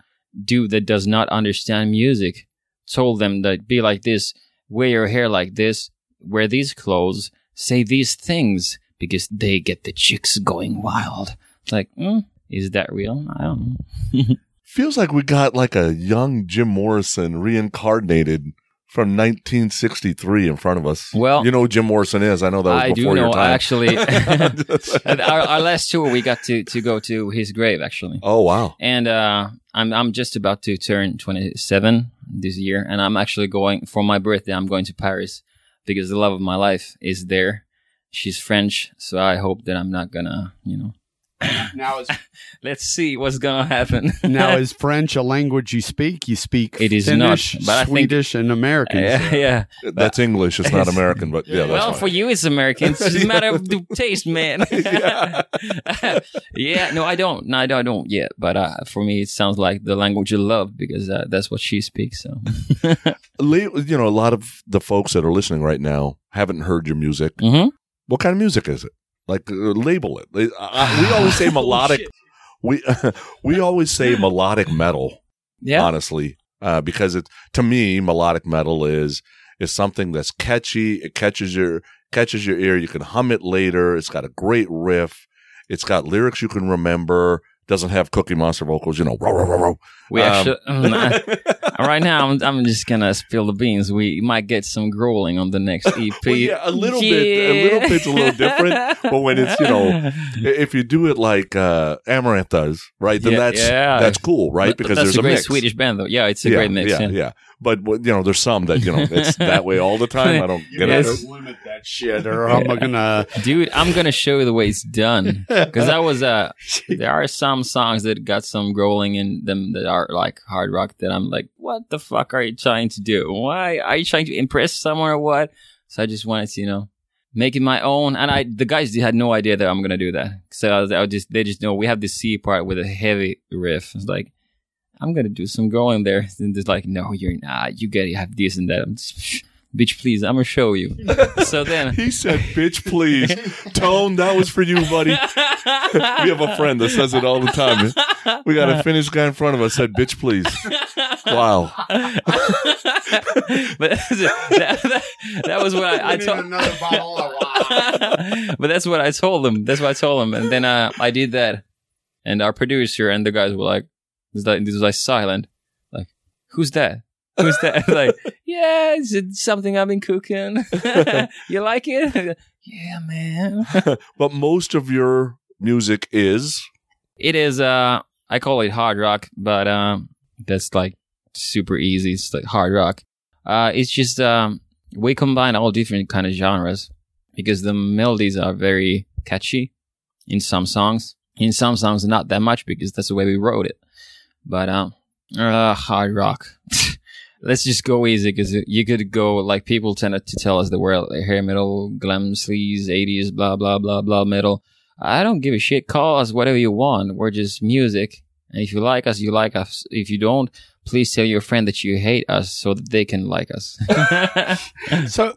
dude that does not understand music told them that be like this, wear your hair like this, wear these clothes, say these things because they get the chicks going wild. Like, mm, is that real? I don't know. [laughs] Feels like we got like a young Jim Morrison reincarnated from 1963 in front of us. Well- you know who Jim Morrison is. I know that was I do before your know. time. Actually, [laughs] [laughs] our, our last tour, we got to, to go to his grave, actually. oh wow. And uh, I'm I'm just about to turn 27 this year, and I'm actually going for my birthday. I'm going to Paris because the love of my life is there. She's French, so I hope that I'm not gonna, you know. Now is [laughs] Let's see what's gonna happen. [laughs] now is [laughs] French a language you speak? You speak It is Finnish, not, but I think- Swedish, and American. yeah, yeah. That's English. It's not American, but yeah, that's well, fine. for you, it's American. It's a matter of the taste, man. yeah. no, I don't. No, I don't, I don't yet. But uh, for me, it sounds like the language of love because uh, that's what she speaks. So, you know, a lot of the folks that are listening right now haven't heard your music. hmm What kind of music is it? Like, uh, label it. We [laughs] always say Oh, melodic. we [laughs] we always say melodic metal. yeah, honestly, uh, because it to me, melodic metal is is something that's catchy. It catches your catches your ear. You can hum it later. It's got a great riff. It's got lyrics you can remember. Doesn't have Cookie Monster vocals. You know, row, row, row, row. we Um, actually. [laughs] uh, right now, I'm, I'm just gonna spill the beans. We might get some growling on the next EP. [laughs] Well, yeah, a little bit- a little bit's a little different, but when it's, you know, [laughs] if you do it like uh, Amaranthe does, right? Then Yeah, that's yeah. that's cool, right? But Because that's there's a a great mix. Swedish band, though. Yeah, it's a yeah, great mix. Yeah, Yeah, yeah. But you know, there's some that you know it's [laughs] that way all the time. I don't You get Yes. it. limit that shit, or I'm gonna. dude, I'm gonna show you the way it's done because that was uh there are some songs that got some growling in them that are like hard rock that I'm like, what the fuck are you trying to do? Why are you trying to impress someone or what? So I just wanted to, you know, make it my own. And I, the guys had no idea that I'm gonna do that. So I was, I was just, they just know we have the C part with a heavy riff. It's like, I'm gonna do some growling there. [laughs] And it's like, no, you're not. You gotta have this and that. [laughs] I'm just, bitch, please, I'm gonna show you. [laughs] so then. He said, "Bitch, please." Tone, that was for you, buddy. we have a friend that says it all the time. We got a Finnish guy in front of us said, "Bitch, please." Wow. [laughs] but that, that, that was what I, I told. another bottle of wine. [laughs] but that's what I told them. That's what I told them, and then uh, I did that, and our producer and the guys were like, "This was like, this was like silent, like, who's that? [laughs] Who's that?" like, yeah, is it something I've been cooking? [laughs] [laughs] you like it? yeah, man. But most of your music is It is. Uh, I call it hard rock, but um, that's like super easy. It's like hard rock. Uh, it's just um, we combine all different kind of genres because the melodies are very catchy in some songs. In some songs, not that much because that's the way we wrote it. But um, uh, hard rock. Let's just go easy because you could go like people tend to tell us that we're like, hair metal, glam sleaze, 80s, blah blah blah blah metal. I don't give a shit. Call us whatever you want. We're just music. And if you like us, you like us. If you don't, please tell your friend that you hate us so that they can like us. [laughs] [laughs] So,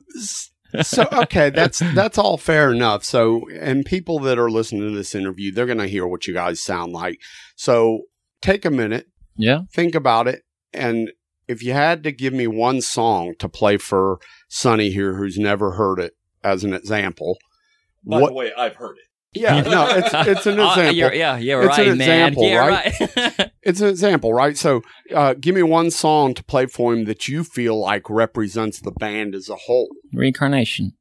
so okay, that's that's all fair enough. So, and people that are listening to this interview, they're going to hear what you guys sound like. So, take a minute, yeah. think about it, and if you had to give me one song to play for Sonny here, who's never heard it, as an example, By what? The way, I've heard it. Yeah, no, it's [laughs] it's an Uh, example. you're- yeah, yeah, It's right, an man. example, yeah, right? right. [laughs] It's an example, right? So, uh, give me one song to play for him that you feel like represents the band as a whole. Reincarnation.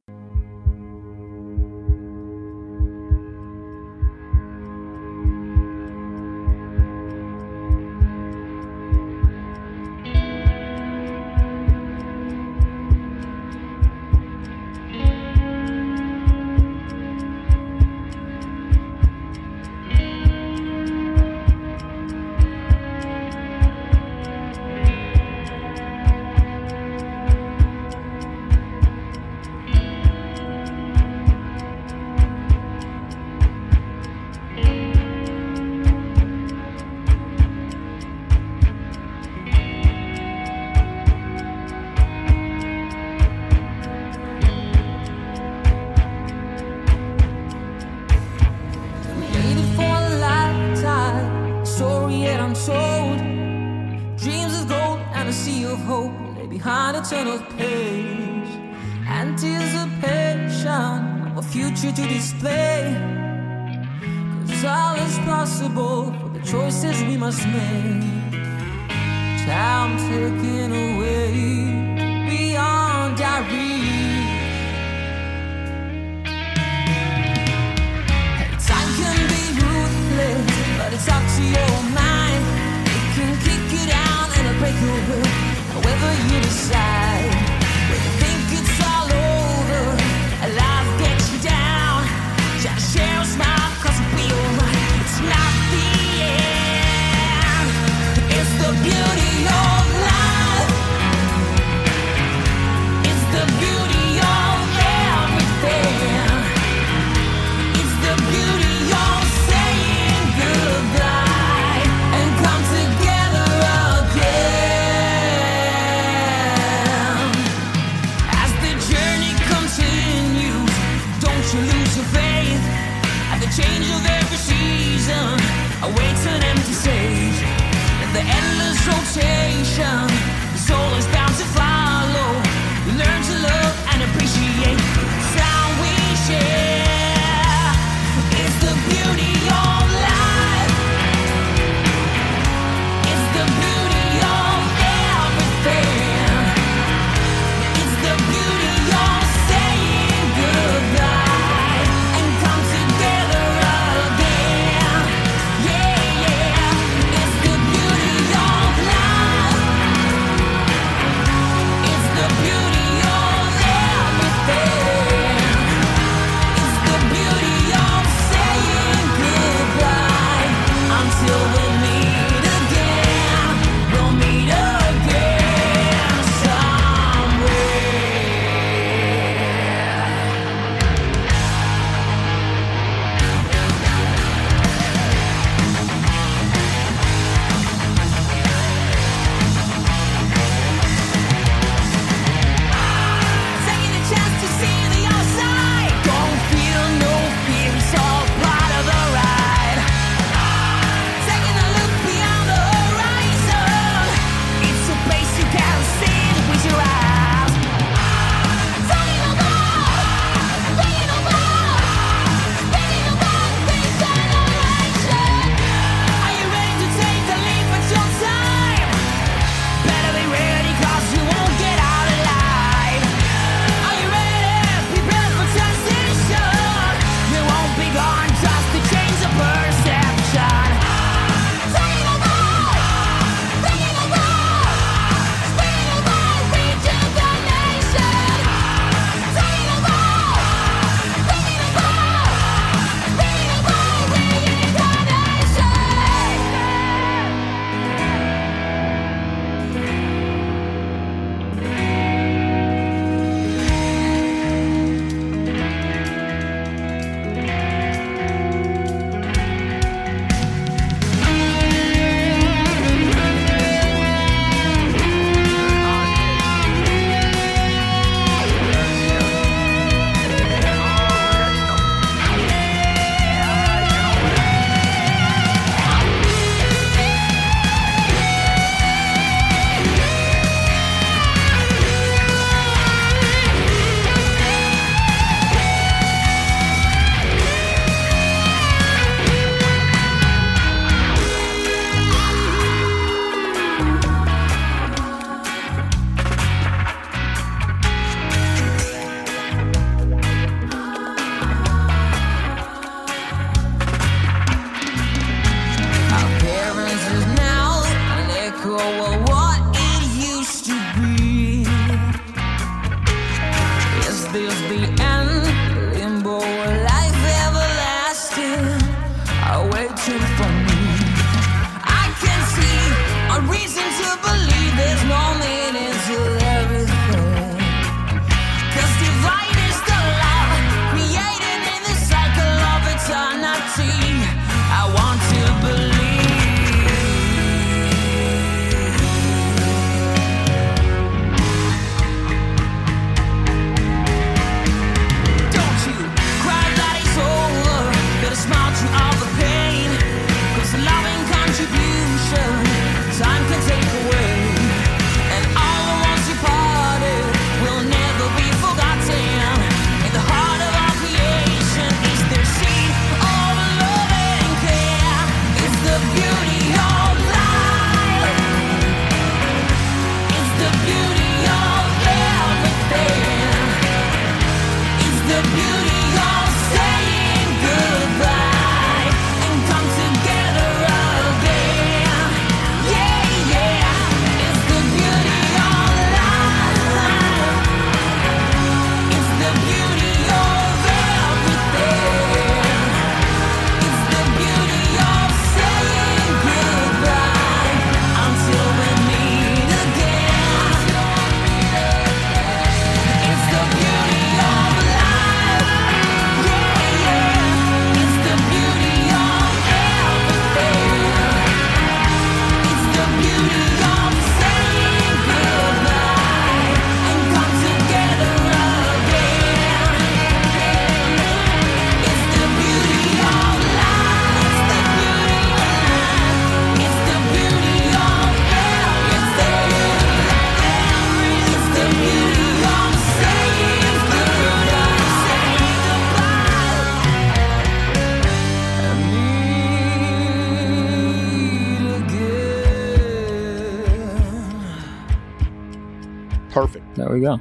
We go.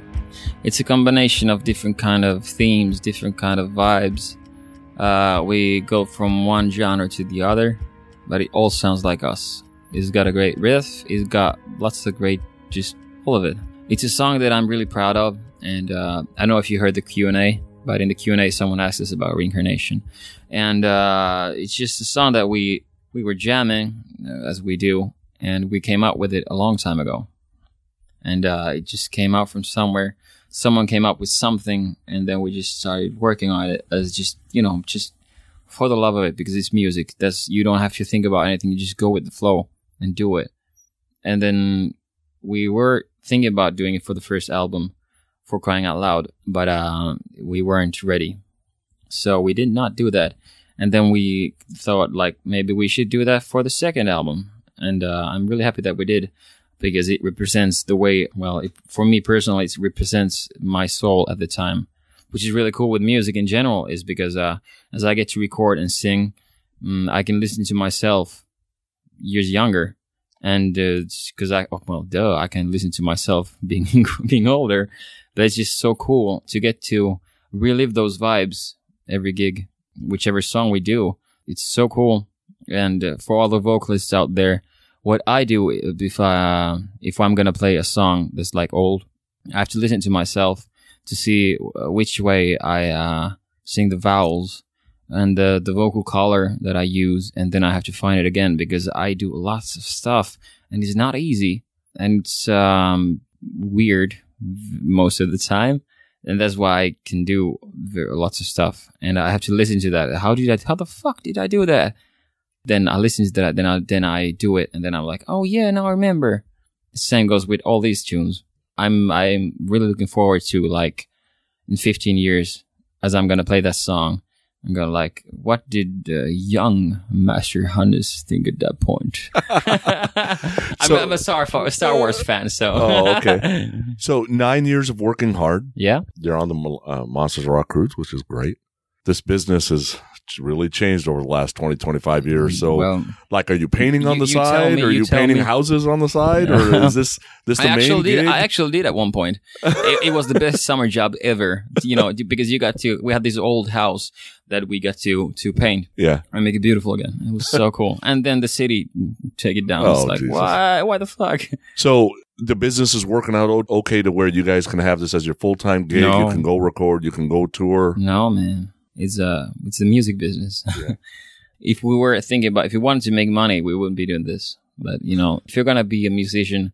It's a combination of different kind of themes, different kind of vibes. Uh, we go from one genre to the other, but it all sounds like us. It's got a great riff. It's got lots of great, just all of it. It's a song that I'm really proud of, and uh, I know if you heard the Q and A, but in the Q and A, someone asked us about reincarnation, and uh, it's just a song that we we were jamming uh, as we do, and we came up with it a long time ago and uh, it just came out from somewhere. Someone came up with something, and then we just started working on it as just you know just for the love of it because it's music. That's you don't have to think about anything. You just go with the flow and do it. And then we were thinking about doing it for the first album, for crying out loud, but uh, we weren't ready, so we did not do that. And then we thought like maybe we should do that for the second album, and uh, I'm really happy that we did because it represents the way, well, it, for me personally, it represents my soul at the time, which is really cool with music in general, is because uh, as I get to record and sing, mm, I can listen to myself years younger. And because I, oh, well, duh, I can listen to myself [laughs] being being older, but it's just so cool to get to relive those vibes every gig, whichever song we do. It's so cool. And uh, for all the vocalists out there, what I do if I if I'm gonna play a song that's like old, I have to listen to myself to see uh, which way I uh, sing the vowels and the the vocal color that I use, and then I have to find it again because I do lots of stuff and it's not easy and it's um, weird most of the time. And that's why I can do lots of stuff, and I have to listen to that. How did I? How the fuck did I do that? Then I listen to that, then I then I do it, and then I'm like, oh yeah, now I remember. The same goes with all these tunes. I'm I'm really looking forward to like in 15 years as I'm gonna play that song. I'm gonna like, what did uh, young Master Hannes think at that point? [laughs] I'm, So- I'm a Star, Star Wars fan, so. Oh, okay. [laughs] So nine years of working hard. yeah, You're on the uh, Monsters Rock cruise, which is great. This business has really changed over the last 20, 25 years. So, well, like, are you painting on You- the side, me, or are you you painting me. houses on the side, or is this this the I main actually gig? did. I actually did at one point. it, it was the best [laughs] summer job ever. You know, because you got to. We had this old house that we got to to paint yeah. and make it beautiful again. It was so cool. And then the city take it down. it's Oh, like Jesus. why? Why the fuck? So the business is working out okay to where you guys can have this as your full time gig. No. You can go record. You can go tour. No, man. It's a it's a music business. [laughs] if we were thinking about if we wanted to make money, we wouldn't be doing this. But you know, if you're gonna be a musician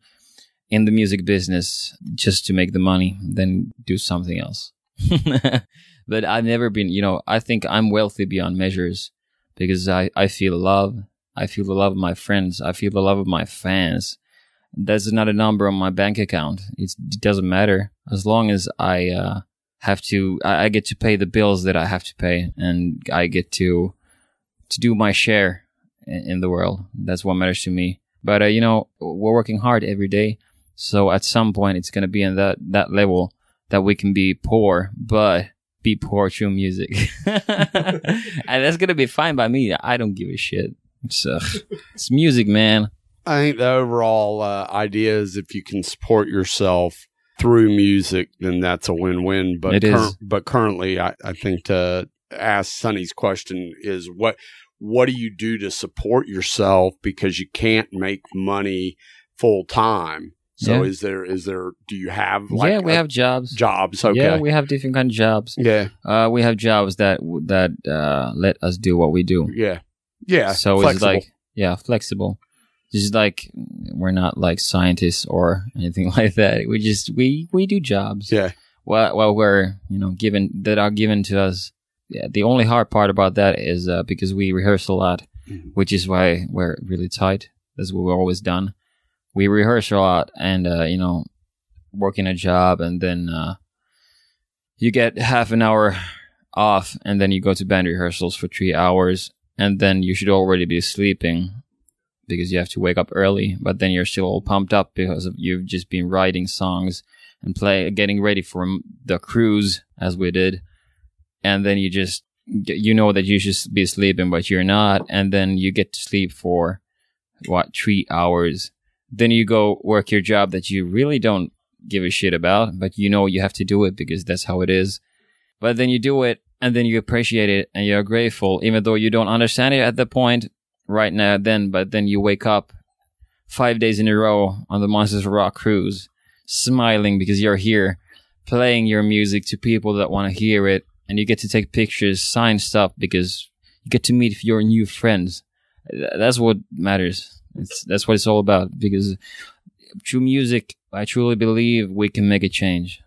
in the music business just to make the money, then do something else. [laughs] but I've never been, you know, I think I'm wealthy beyond measures because I, I feel love. I feel the love of my friends. I feel the love of my fans. There's not a number on my bank account. It's, it doesn't matter as long as I uh, have to. I, get to pay the bills that I have to pay, and I get to to do my share in, in the world. That's what matters to me. But uh, you know, we're working hard every day. So at some point, it's gonna be in that that level that we can be poor, but be poor through music, [laughs] and that's gonna be fine by me. I don't give a shit. It's uh, [laughs] it's music, man. I think the overall uh, idea is if you can support yourself through music, then that's a win-win. But is. but currently, I, I think to ask Sonny's question is what what do you do to support yourself because you can't make money full time? So Yeah. is there is there do you have like yeah, we have jobs. jobs? Okay, Yeah, we have different kind of jobs. yeah, Uh, we have jobs that that uh, let us do what we do. yeah, yeah. so flexible. it's like yeah, flexible. Just like we're not like scientists or anything [laughs] like that. We just we we do jobs. yeah, Well, well, we're you know given that are given to us. Yeah, the only hard part about that is uh, because we rehearse a lot, Mhm. which is why we're really tight. That's what we've always done. We rehearse a lot, and uh, you know, working a job, and then uh, you get half an hour off, and then you go to band rehearsals for three hours, and then you should already be sleeping because you have to wake up early. But then you're still all pumped up because you've just been writing songs and play, getting ready for the cruise as we did, and then you just you know that you should be sleeping, but you're not, and then you get to sleep for what three hours. Then you go work your job that you really don't give a shit about, but you know you have to do it because that's how it is. But then you do it, and then you appreciate it, and you're grateful, even though you don't understand it at the point right now. Then, but then you wake up five days in a row on the Monsters of Rock cruise, smiling because you're here, playing your music to people that want to hear it, and you get to take pictures, sign stuff because you get to meet your new friends. That's what matters. It's, that's what it's all about because through music, I truly believe we can make a change.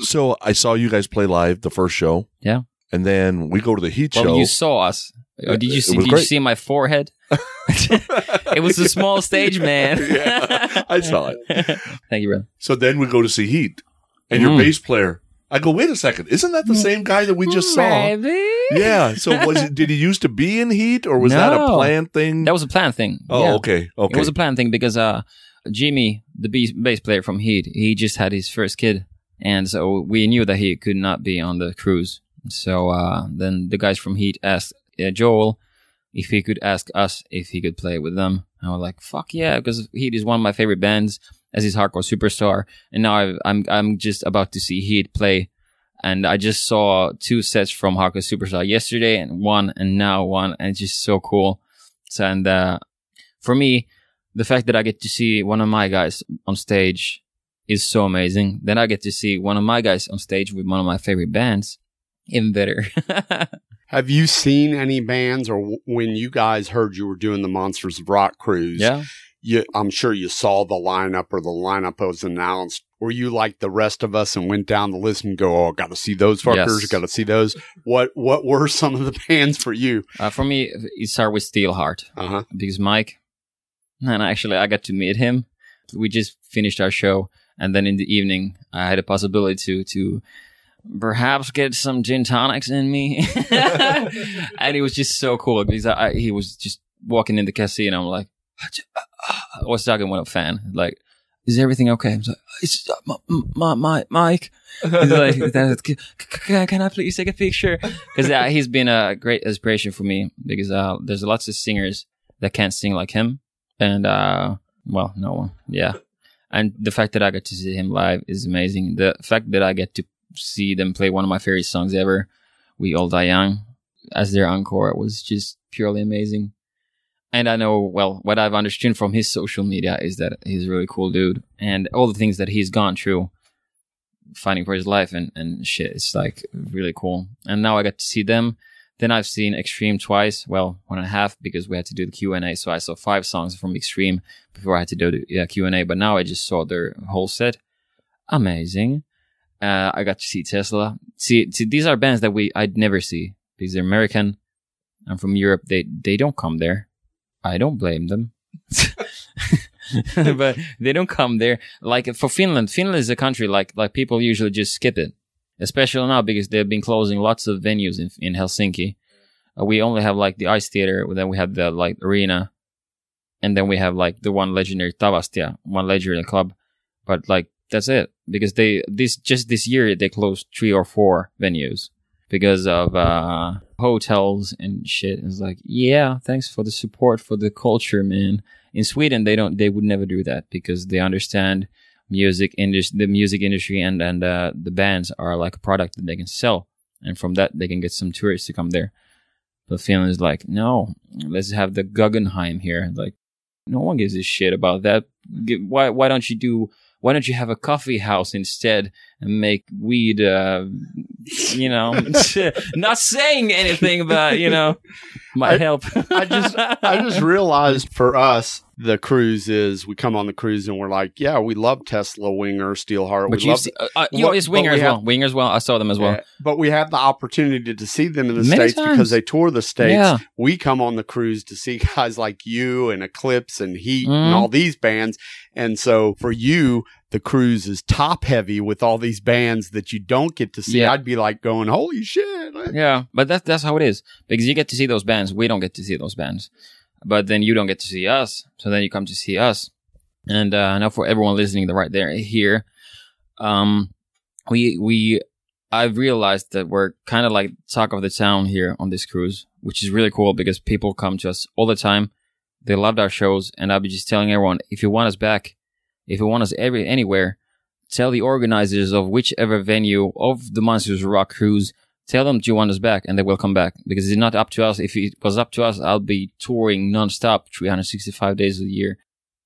So I saw you guys play live the first show. Yeah. And then we go to the Heat Well, show. you saw us. Or did you see? Did you see my forehead? [laughs] it was a small stage, man. [laughs] Yeah, I saw it. [laughs] Thank you, brother. So then we go to see Heat, and your Mm. bass player. I go, wait a second, isn't that the same guy that we just saw? Maybe. Yeah. So was it? Did he used to be in Heat, or was that a No. planned thing? That was a planned thing. oh, Yeah. okay, okay. It was a planned thing because uh, Jimmy, the bass, bass player from Heat, he just had his first kid, and so we knew that he could not be on the cruise. So uh, then the guys from Heat asked uh, Joel if he could ask us if he could play with them. And we're like, "Fuck yeah!" Because Heat is one of my favorite bands as his hardcore superstar, and now I've, I'm I'm just about to see Heat play. And I just saw two sets from Hardcore Superstar yesterday, and one, and now one, and it's just so cool. So, and uh, for me, the fact that I get to see one of my guys on stage is so amazing. Then I get to see one of my guys on stage with one of my favorite bands, even better. [laughs] Have you seen any bands, or w- when you guys heard you were doing the Monsters of Rock cruise? yeah, you, I'm sure you saw the lineup or the lineup was announced. Were you like the rest of us and went down the list and go, "Oh, got to see those fuckers, Yes. got to see those"? What What were some of the [laughs] bands for you? uh, for me, it started with Steelheart Uh huh. because Mike, and actually I got to meet him. We just finished our show, and then in the evening I had a possibility to to perhaps get some gin tonics in me, [laughs] and it was just so cool because I, he was just walking in the casino. I'm like, I was talking with a fan, like, is everything okay? I was like, it's uh, my, my, my Mike. He's like, [laughs] "That- c- c- can, can I please take a picture? Because uh, he's been a great inspiration for me because uh, there's lots of singers that can't sing like him, and uh, well, no one, yeah. And the fact that I got to see him live is amazing. The fact that I get to see them play one of my favorite songs ever, "We All Die Young," as their encore was just purely amazing. And I know, well, what I've understood from his social media is that he's a really cool dude, and all the things that he's gone through, fighting for his life and and shit, it's like really cool. And now I got to see them. Then I've seen Extreme twice, well, one and a half because we had to do the Q and A. So I saw five songs from Extreme before I had to do the yeah, Q and A. But now I just saw their whole set. Amazing. Uh, I got to see Tesla. See, see, these are bands that we I'd never see because they're American. I'm from Europe. They they don't come there. I don't blame them. [laughs] [laughs] but they don't come there. Like for Finland, Finland is a country like like people usually just skip it, especially now because they've been closing lots of venues in in Helsinki. Uh, we only have like the ice theater, then we have the like arena, and then we have like the one legendary Tavastia, one legendary club, but like that's it because they this just this year they closed three or four venues because of uh hotels and shit. It's like yeah, thanks for the support for the culture, man. In Sweden, they don't they would never do that because they understand music industry, the music industry and and uh, the bands are like a product that they can sell, and from that they can get some tourists to come there. But Finland is like, no, let's have the Guggenheim here. Like, no one gives a shit about that. Why why don't you do? Why don't you have a coffee house instead and make weed? Uh, you know, [laughs] not saying anything about you know might I- help. I just I just realized for us the cruise is we come on the cruise and we're like, yeah, we love Tesla Winger, Steelheart. But we love see, uh, uh, you What- always but winger we as well. have- Winger as well. I saw them as well. Yeah, but we have the opportunity to see them in the Many states times. because they tour the states. Yeah. We come on the cruise to see [laughs] guys like you and Eclipse and Heat Mhm. and all these bands. And so for you, the cruise is top heavy with all these bands that you don't get to see. Yeah. I'd be like going, holy shit. Yeah, but that's that's how it is because you get to see those bands. We don't get to see those bands, but then you don't get to see us. So then you come to see us, and uh, now for everyone listening, the right there here, um, we we I've realized that we're kind of like talk of the town here on this cruise, which is really cool because people come to us all the time. They loved our shows, and I'll be just telling everyone if you want us back, if you want us every anywhere, tell the organizers of whichever venue of the Monsters Rock cruise tell them you want us back and they will come back because it's not up to us. If it was up to us, I'll be touring nonstop 365 days a year.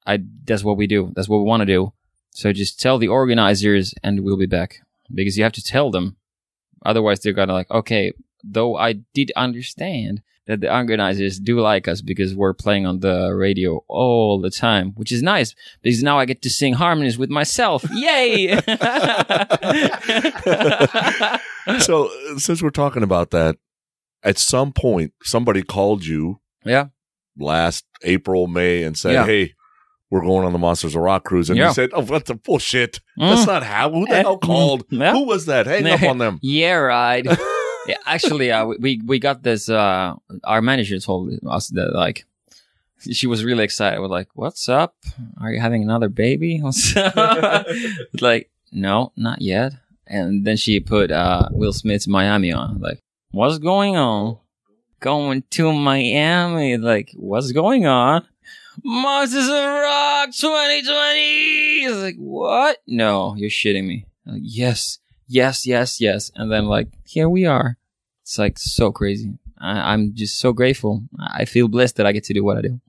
I, that's what we do. That's what we want to do. So just tell the organizers and we'll be back because you have to tell them. Otherwise they're gonna like, okay, though I did understand that the organizers do like us because we're playing on the radio all the time, which is nice because now I get to sing harmonies with myself. Yay! [laughs] so since we're talking about that, at some point somebody called you yeah. last April, May, and said, Yeah. "Hey, we're going on the Monsters of Rock cruise," and Yeah. you said, "Oh, that's a bullshit. Mm. That's not how. Who the Eh, hell called? mm, yeah. Who was that? Hang up [laughs] on them." Yeah, right. [laughs] yeah, actually, uh, we- we got this. Uh, our manager told us that like she was really excited. We're like, "What's up? Are you having another baby?" [laughs] What's [laughs] like, no, not yet. And then she put uh, Will Smith's Miami on. Like, what's going on? Going to Miami? Like, what's going on? Monsters of Rock 2020. It's like, what? No, you're shitting me. Like, yes, yes, yes, yes. And then like, here we are. It's like so crazy. I, I'm just so grateful. I feel blessed that I get to do what I do.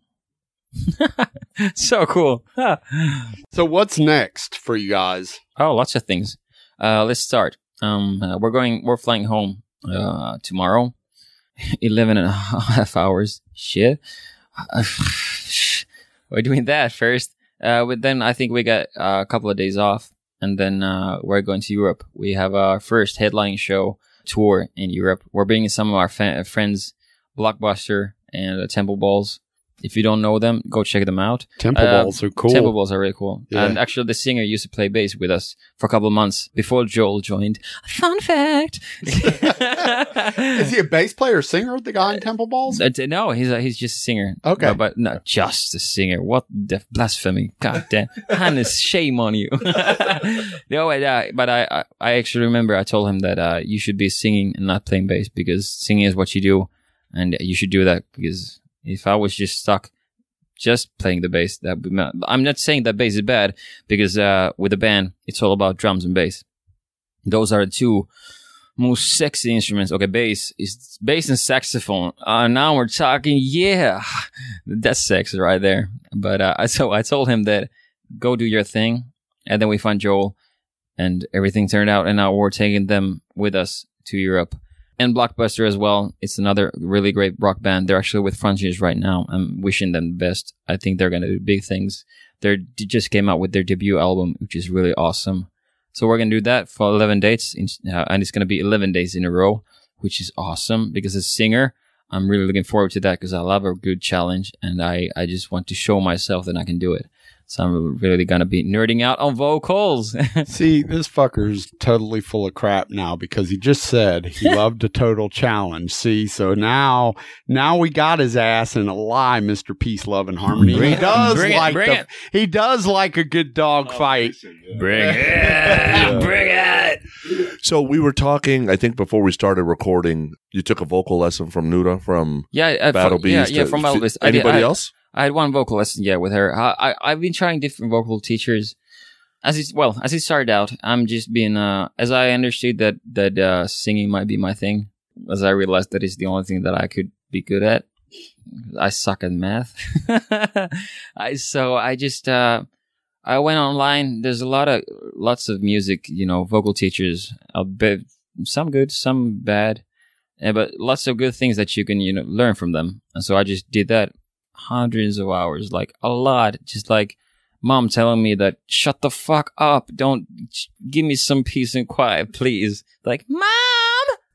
[laughs] so cool. So what's next for you guys? Oh, lots of things. Uh, let's start. Um, uh, we're going, we're flying home, uh, tomorrow. [laughs] 11 and a half hours. Shit. [sighs] we're doing that first. Uh, but then I think we got uh, a couple of days off and then, uh, we're going to Europe. We have our first headline show tour in Europe. We're bringing some of our fa- friends, Blockbuster and uh, Temple Balls. If you don't know them, go check them out. Temple Uh, balls are cool. Temple Balls are really cool. Yeah. And actually, the singer used to play bass with us for a couple of months before Joel joined. Fun fact. [laughs] Is he a bass player singer, with the guy in Temple Balls? Uh, no, he's a, he's just a singer. Okay. but, but not just a singer. What the blasphemy! God damn, [laughs] Hannes, shame on you. [laughs] no, but, uh, but I, I I actually remember I told him that uh, you should be singing and not playing bass because singing is what you do, and you should do that because if I was just stuck just playing the bass, that would be I'm not saying that bass is bad because uh, with a band it's all about drums and bass. Those are the two most sexy instruments. Okay, bass is bass and saxophone. Uh, now we're talking. Yeah, [sighs] that's sexy right there. But uh, so I told him that go do your thing, and then we found Joel, and everything turned out. And now we're taking them with us to Europe. And Blockbuster as well. It's another really great rock band. They're actually with Frontiers right now. I'm wishing them the best. I think they're gonna do big things. They just came out with their debut album, which is really awesome. So we're gonna do that for 11 dates, in, uh, and it's gonna be 11 days in a row, which is awesome because as a singer, I'm really looking forward to that because I love a good challenge, and I I just want to show myself that I can do it. So I'm really gonna be nerding out on vocals. [laughs] See, this fucker's totally full of crap now because he just said he [laughs] loved a total challenge. See, so now now we got his ass in a lie, Mr. Peace, Love, and Harmony. Bring he it, does bring it, like bring the, it. he does like a good dog fight. bring it, [laughs] bring it. So we were talking. I think before we started recording, you took a vocal lesson from Noora from Yeah, uh, Battle from, yeah, Beast. yeah, from Battle Beast. Anybody I- else? I had one vocal lesson, yeah, with her. I, I I've been trying different vocal teachers. As it well as it started out, I'm just being uh as I understood that that uh singing might be my thing. As I realized that it's the only thing that I could be good at. I suck at math. [laughs] I so I just uh I went online. There's a lot of lots of music, you know, vocal teachers. A bit some good, some bad. Yeah, but lots of good things that you can, you know, learn from them. And so I just did that hundreds of hours, like a lot. Just like mom telling me that, shut the fuck up. Don't give me some peace and quiet, please. Like, mom,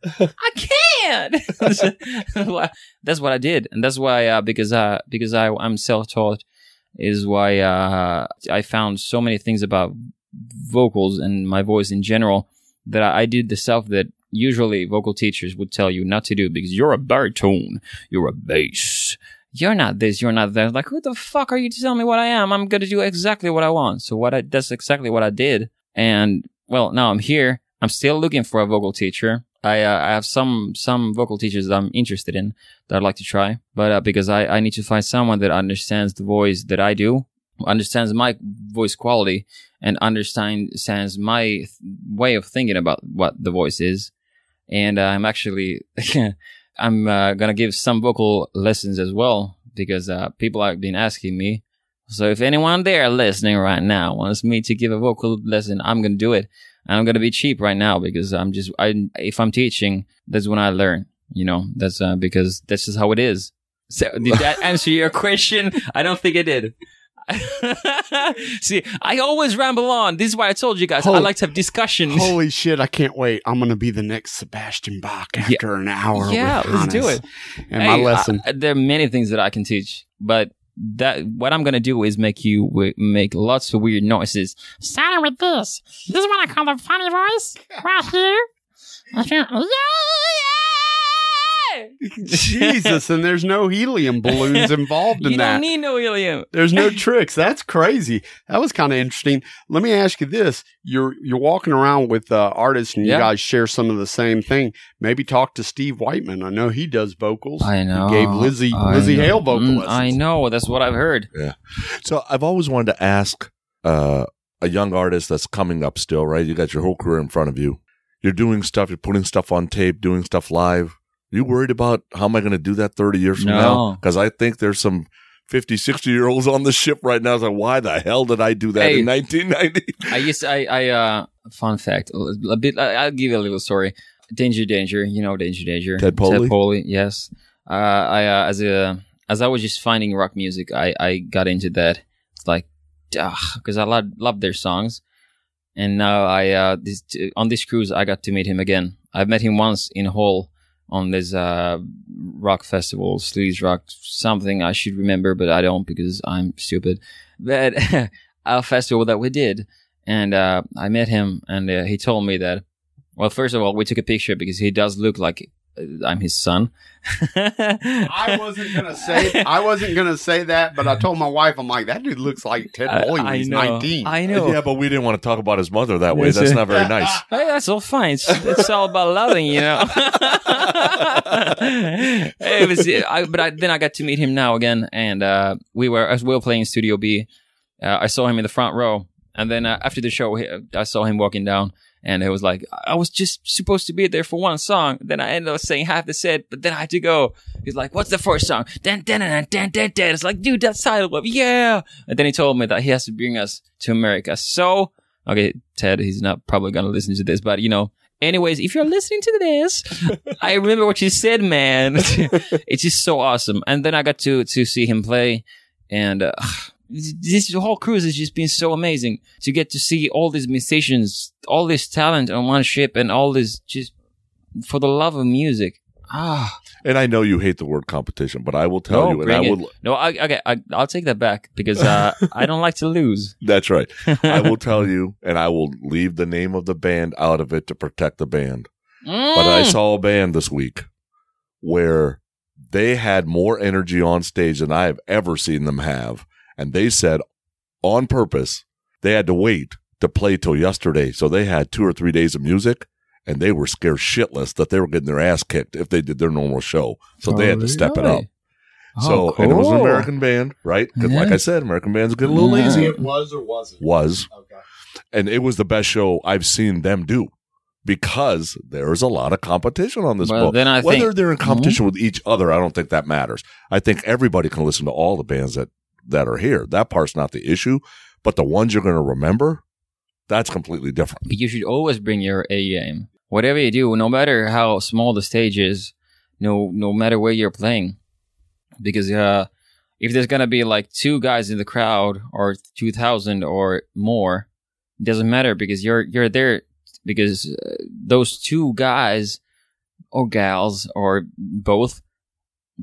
[laughs] I can't. [laughs] that's what I did. And that's why, uh, because, uh, because I, I'm self-taught is why, uh, I found so many things about vocals and my voice in general that I, I did the stuff that usually vocal teachers would tell you not to do because you're a baritone, you're a bass, you're not this, you're not that. Like, who the fuck are you to tell me what I am? I'm gonna do exactly what I want. So what I, that's exactly what I did. And well, now I'm here. I'm still looking for a vocal teacher. I, uh, I have some, some vocal teachers that I'm interested in that I'd like to try, but, uh, because I, I need to find someone that understands the voice that I do, understands my voice quality and understands my th- way of thinking about what the voice is. And uh, I'm actually, [laughs] I'm uh, gonna give some vocal lessons as well because uh, people have been asking me. So if anyone there listening right now wants me to give a vocal lesson, I'm gonna do it. And I'm gonna be cheap right now because I'm just, I if I'm teaching, that's when I learn. You know, that's uh, because that's just how it is. So did that [laughs] answer your question? I don't think it did. [laughs] See, I always ramble on. This is why I told you guys I like to have discussions. Holy shit, I can't wait. I'm going to be the next Sebastian Bach after an hour. yeah, with let's do it. And my lesson. I- there are many things that I can teach, but that what I'm gonna do is make you w- make lots of weird noises. Starting with this. This is what I call the funny voice. Right here. [laughs] If you- Jesus, and there's no helium [laughs] balloons involved in you that. don't need no helium. There's no [laughs] tricks. That's crazy. That was kind of interesting. Let me ask you this: You're you're walking around with uh, artists, and Yeah. you guys share some of the same thing. Maybe talk to Steve Whiteman. I know he does vocals. I know. He gave Lzzy I Lzzy know. Hale vocal Mm. I know. That's what I've heard. Yeah. So I've always wanted to ask uh, a young artist that's coming up still, right? You got your whole career in front of you. You're doing stuff, you're putting stuff on tape, doing stuff live. You worried about how am I going to do that 30 years from No. now? Because I think there's some 50, 60 year olds on the ship right now. It's like, why the hell did I do that Hey. in 1990? I used I I uh fun fact a bit I, I'll give you a little story. Danger Danger, you know Danger Danger. Ted Poley? Ted Poley, yes. Uh I uh, as a as I was just finding rock music, I I got into that. It's like because I love love their songs. And now I uh this on this cruise I got to meet him again. I've met him once in Hull on this uh rock festival, sleaze rock something I should remember, but I don't because I'm stupid. But [laughs] a festival that we did and uh, I met him, and uh, he told me that. Well, first of all, we took a picture because he does look like I'm his son. I wasn't gonna say I wasn't gonna say that, but I told my wife, I'm like, that dude looks like Ted I, Poley when I he's know. 19. I know. Yeah, but we didn't want to talk about his mother that way. That's not very nice. [laughs] Hey, that's all fine. It's, it's all about loving, you know. [laughs] it was, I, but I, then I got to meet him now again, and uh, we were as we were playing Studio B. Uh, I saw him in the front row, and then uh, after the show, I saw him walking down, and it was like I was just supposed to be there for one song. Then I ended up saying half the set, but then I had to go. He's like, "What's the first song?" Dan dan dan dan dan dan. It's like, dude, that's Tidal Wave, yeah. And then he told me that he has to bring us to America. So okay, Ted, he's not probably gonna listen to this, but you know. Anyways, if you're listening to this, [laughs] I remember what you said, man. [laughs] it's just so awesome. And then I got to to see him play, and uh, this whole cruise has just been so amazing to get to see all these musicians, all this talent on one ship, and all this just for the love of music. Ah, And I know you hate the word competition, but I will tell no, you, and I it. will. No, I, okay, I, I'll take that back because uh, I don't like to lose. [laughs] That's right. [laughs] I will tell you, and I will leave the name of the band out of it to protect the band. But I Mm. saw a band this week where they had more energy on stage than I have ever seen them have. And they said on purpose, they had to wait to play till yesterday. So they had two or three days of music and they were scared shitless that they were getting their ass kicked if they did their normal show. So they had to step it up. So, oh, and it was an Oh. American band, right? Because, like I said, American bands get a little Yeah. lazy. It was or wasn't? Was Okay. and it was the best show I've seen them do because there's a lot of competition on this Well, book. then I Whether think- they're in hmm? competition with each other, I don't think that matters. I think everybody can listen to all the bands that that are here. That part's not the issue, but the ones you're going to remember, that's completely different. You should always bring your A game. Whatever you do, no matter how small the stage is, no no matter where you're playing, because uh, if there's gonna be like two guys in the crowd or two thousand or more, it doesn't matter because you're you're there because uh, those two guys or gals or both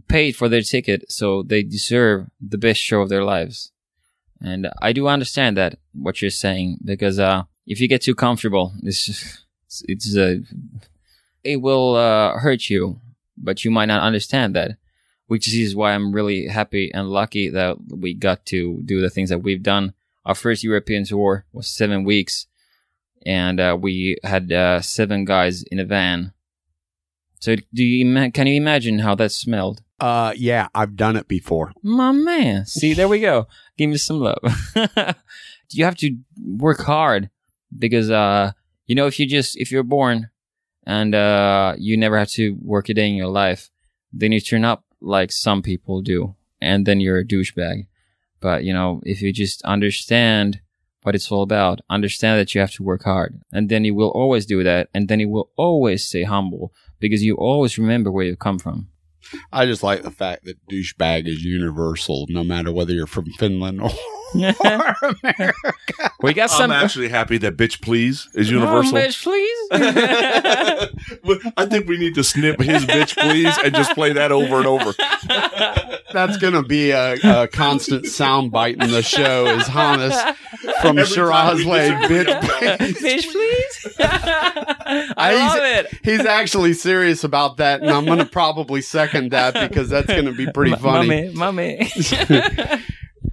paid for their ticket, so they deserve the best show of their lives. And I do understand that what you're saying because uh, if you get too comfortable, [laughs] it's it's, it's uh, it will uh, hurt you, but you might not understand that. Which is why I'm really happy and lucky that we got to do the things that we've done. Our first European tour was seven weeks, and uh, we had uh, seven guys in a van. So, do you ima- can you imagine how that smelled? Uh, yeah, I've done it before. My man. See, there we go. Give me some love. [laughs] you have to work hard because, uh, you know, if you just, if you're born and, uh, you never have to work a day in your life, then you turn up like some people do. And then you're a douchebag. But, you know, if you just understand what it's all about, understand that you have to work hard. And then you will always do that. And then you will always stay humble because you always remember where you come from. I just like the fact that douchebag is universal, no matter whether you're from Finland or, or [laughs] America. we got some. I'm actually happy that bitch please is universal. Oh, bitch, please. [laughs] [laughs] I think we need to snip his bitch please and just play that over and over. That's going to be a, a constant soundbite in the show is Hannes from Every time Shiraz Lane, bitch. please. bitch, please. [laughs] I love it. He's actually serious about that, and I'm going to probably second that because that's going to be pretty M- funny. Mummy, mummy. [laughs]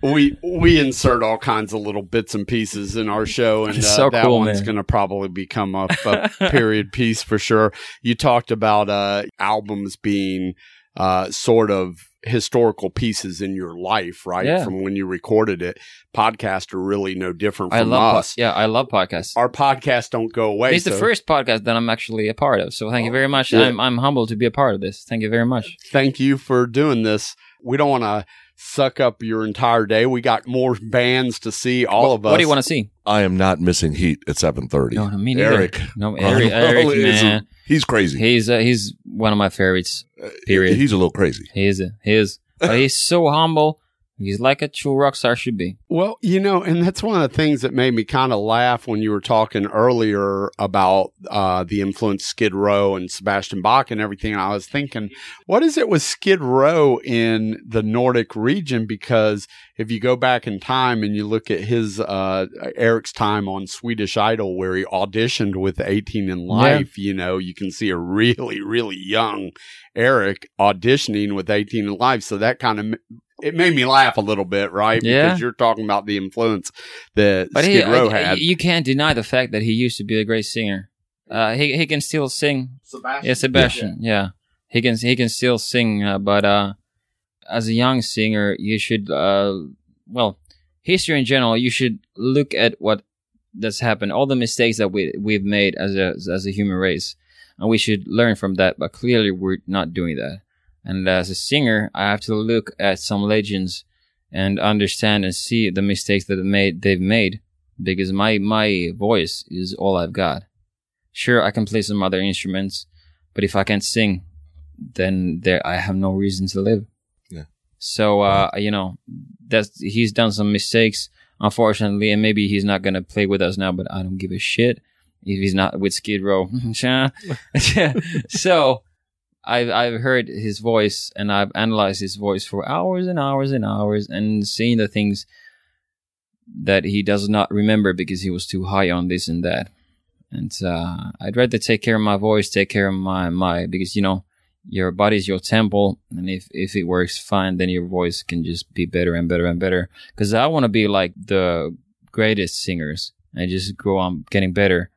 we we insert all kinds of little bits and pieces in our show, and uh, So that cool, one's going to probably become a, a [laughs] period piece for sure. You talked about uh, albums being uh, sort of historical pieces in your life, right? Yeah. From when you recorded it. Podcasts are really no different I love. us. Po- yeah, I love podcasts. Our podcasts don't go away. It's the first podcast that I'm actually a part of. So thank you very much. Yeah. I'm I'm humbled to be a part of this. Thank you very much. Thank you for doing this. We don't want to suck up your entire day. We got more bands to see. All What- of us. What do you want to see? I am not missing Heat at 7:30. No, no, me neither. Eric. No, [laughs] Eric. Oh, Eric, is a- man. He's crazy. He's uh, he's one of my favorites. Period. He's a little crazy. He is. a- He is. But he's so humble. He's like a true rock star should be. Well, you know, and that's one of the things that made me kind of laugh when you were talking earlier about uh, the influence Skid Row and Sebastian Bach and everything. I was thinking, what is it with Skid Row in the Nordic region? Because if you go back in time and you look at his uh, Eric's time on Swedish Idol, where he auditioned with 18 and Life, you know, you can see a really, really young Eric auditioning with 18 and Life. So that kind of it made me laugh a little bit, right? Yeah. Because you're talking about the influence that But Skid Row I- I- had. you can't deny the fact that he used to be a great singer. Uh, he he can still sing. Yeah, Sebastian. Yeah, he can he can still sing. Uh, but uh, as a young singer, you should uh, well, history in general. You should look at what that's happened, all the mistakes that we we've made as a as a human race, and we should learn from that. But clearly, we're not doing that. And as a singer, I have to look at some legends and understand and see the mistakes that made they've made because my my voice is all I've got. Sure, I can play some other instruments, but if I can't sing, then there I have no reason to live. Yeah. So uh, you know, that's he's done some mistakes, unfortunately, and maybe he's not gonna play with us now. But I don't give a shit if he's not with Skid Row. [laughs] [laughs] so I've I've heard his voice and I've analyzed his voice for hours and hours and hours and seen the things that he does not remember because he was too high on this and that. And uh, I'd rather take care of my voice, take care of my my because you know your body's your temple, and if if it works fine, then your voice can just be better and better and better. Because I want to be like the greatest singers and just go on getting better.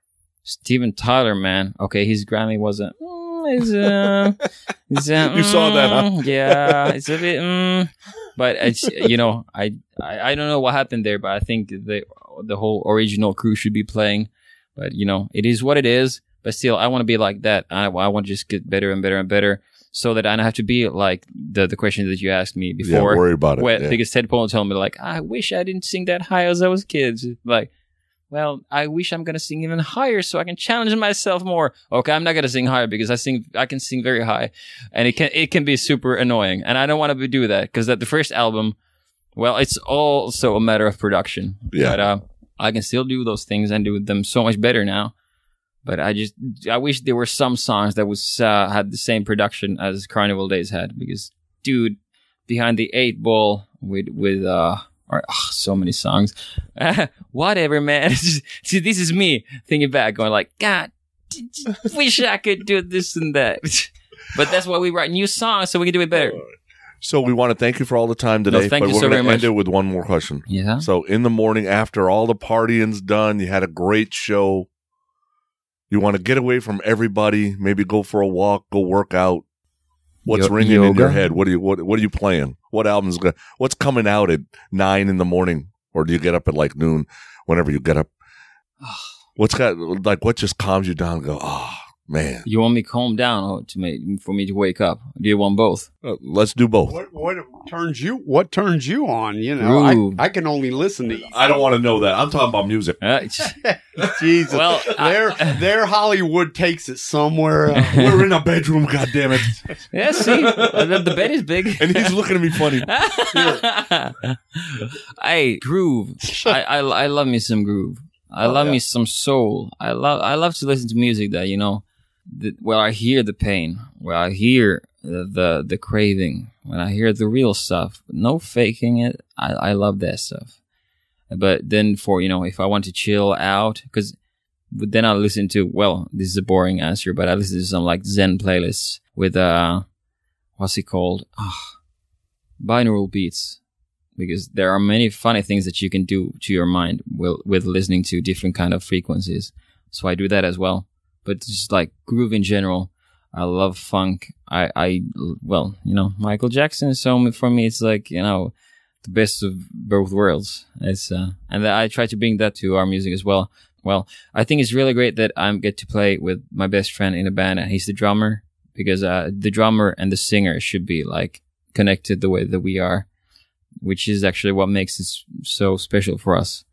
Steven Tyler, man, okay, his Grammy wasn't. Mm, it's, uh, it's, uh, [laughs] You saw that, huh? mm, Yeah, it's a bit. Mm, but it's [laughs] you know I, I I don't know what happened there, but I think the the whole original crew should be playing. But you know it is what it is. But still, I want to be like that. I I want to just get better and better and better, so that I don't have to be like the the question that you asked me Yeah, before. worry about it. where- yeah. Because Ted Poley told me like, I wish I didn't sing that high as I was kids. Like, well, I wish I'm gonna sing even higher so I can challenge myself more. Okay, I'm not gonna sing higher because I sing I can sing very high, and it can it can be super annoying, and I don't want to do that because at the first album, well, it's also a matter of production. Yeah. But uh, I can still do those things and do them so much better now. But I just I wish there were some songs that was uh, had the same production as Carnival Days had because dude, behind the eight ball with with uh or so many songs. [laughs] Whatever, man. [laughs] See, this is me thinking back, going like, God, [laughs] wish I could do this and that. but that's why we write new songs so we can do it better. So we want to thank you for all the time today. thank but you we're so gonna end it with one more question. Yeah. So in the morning after all the partying's done, you had a great show. You want to get away from everybody, maybe go for a walk, go work out. What's Yo- ringing in your head? What are you what what are you playing? What album's go- what's coming out at nine in the morning? Or do you get up at like noon whenever you get up? What's got like what just calms you down and go, oh man. You want me to calm down or to make for me to wake up? Do you want both? Uh, let's do both. What what turns you what turns you on? You know, I, I can only listen to you. I don't want to know that. I'm talking about music. Uh, [laughs] Jesus. Well, I- their their Hollywood takes it somewhere. else. [laughs] We're in a bedroom, God damn it. [laughs] yeah, see, the, the bed is big. And he's looking at me funny. I groove. I, I I love me some groove. I Oh, love yeah. me some soul. I love I love to listen to music that you know, that, where I hear the pain, where I hear the, the the craving, when I hear the real stuff. No faking it. I I love that stuff. But then for you know, if I want to chill out, because then I listen to well, this is a boring answer, but I listen to some like Zen playlists with uh, what's it called? Ah, binaural beats because there are many funny things that you can do to your mind with, with listening to different kind of frequencies. So I do that as well. But just like groove in general, I love funk. I, I, well, you know, Michael Jackson. So for me, it's like, you know, the best of both worlds. It's, uh, and I try to bring that to our music as well. Well, I think it's really great that I get to play with my best friend in a band. and He's the drummer because, uh, the drummer and the singer should be like connected the way that we are which is actually what makes it so special for us.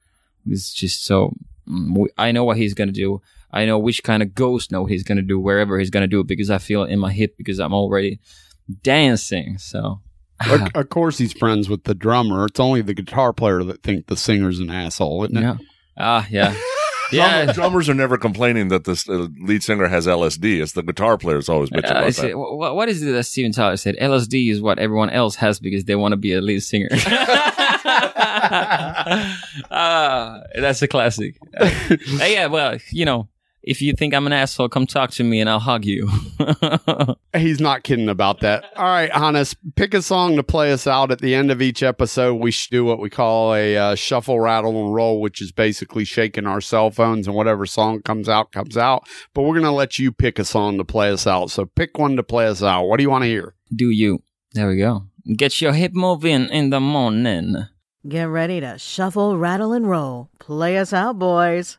It's just so mm, I know what he's gonna do. I know which kind of ghost note he's gonna do wherever he's gonna do it because I feel it in my hip because I'm already dancing. So of, [laughs] of course, he's friends with the drummer. It's only the guitar player that think the singer's an asshole, isn't it? yeah, ah yeah, [laughs] Drummer- yeah. drummers are never complaining that the uh, lead singer has LSD. It's the guitar players always bitch Uh, about it's- that. wh- what is it that Steven Tyler said? LSD is what everyone else has because they want to be a lead singer. [laughs] Ah, that's a classic. Uh, yeah, well, you know, if you think I'm an asshole, come talk to me and I'll hug you. [laughs] He's not kidding about that. All right, Hannes, pick a song to play us out at the end of each episode. We should do what we call a uh, shuffle, rattle, and roll, which is basically shaking our cell phones and whatever song comes out, comes out. But we're going to let you pick a song to play us out. So pick one to play us out. What do you want to hear? Do you? There we go. Get your hip moving in the morning. Get ready to shuffle, rattle, and roll. Play us out, boys.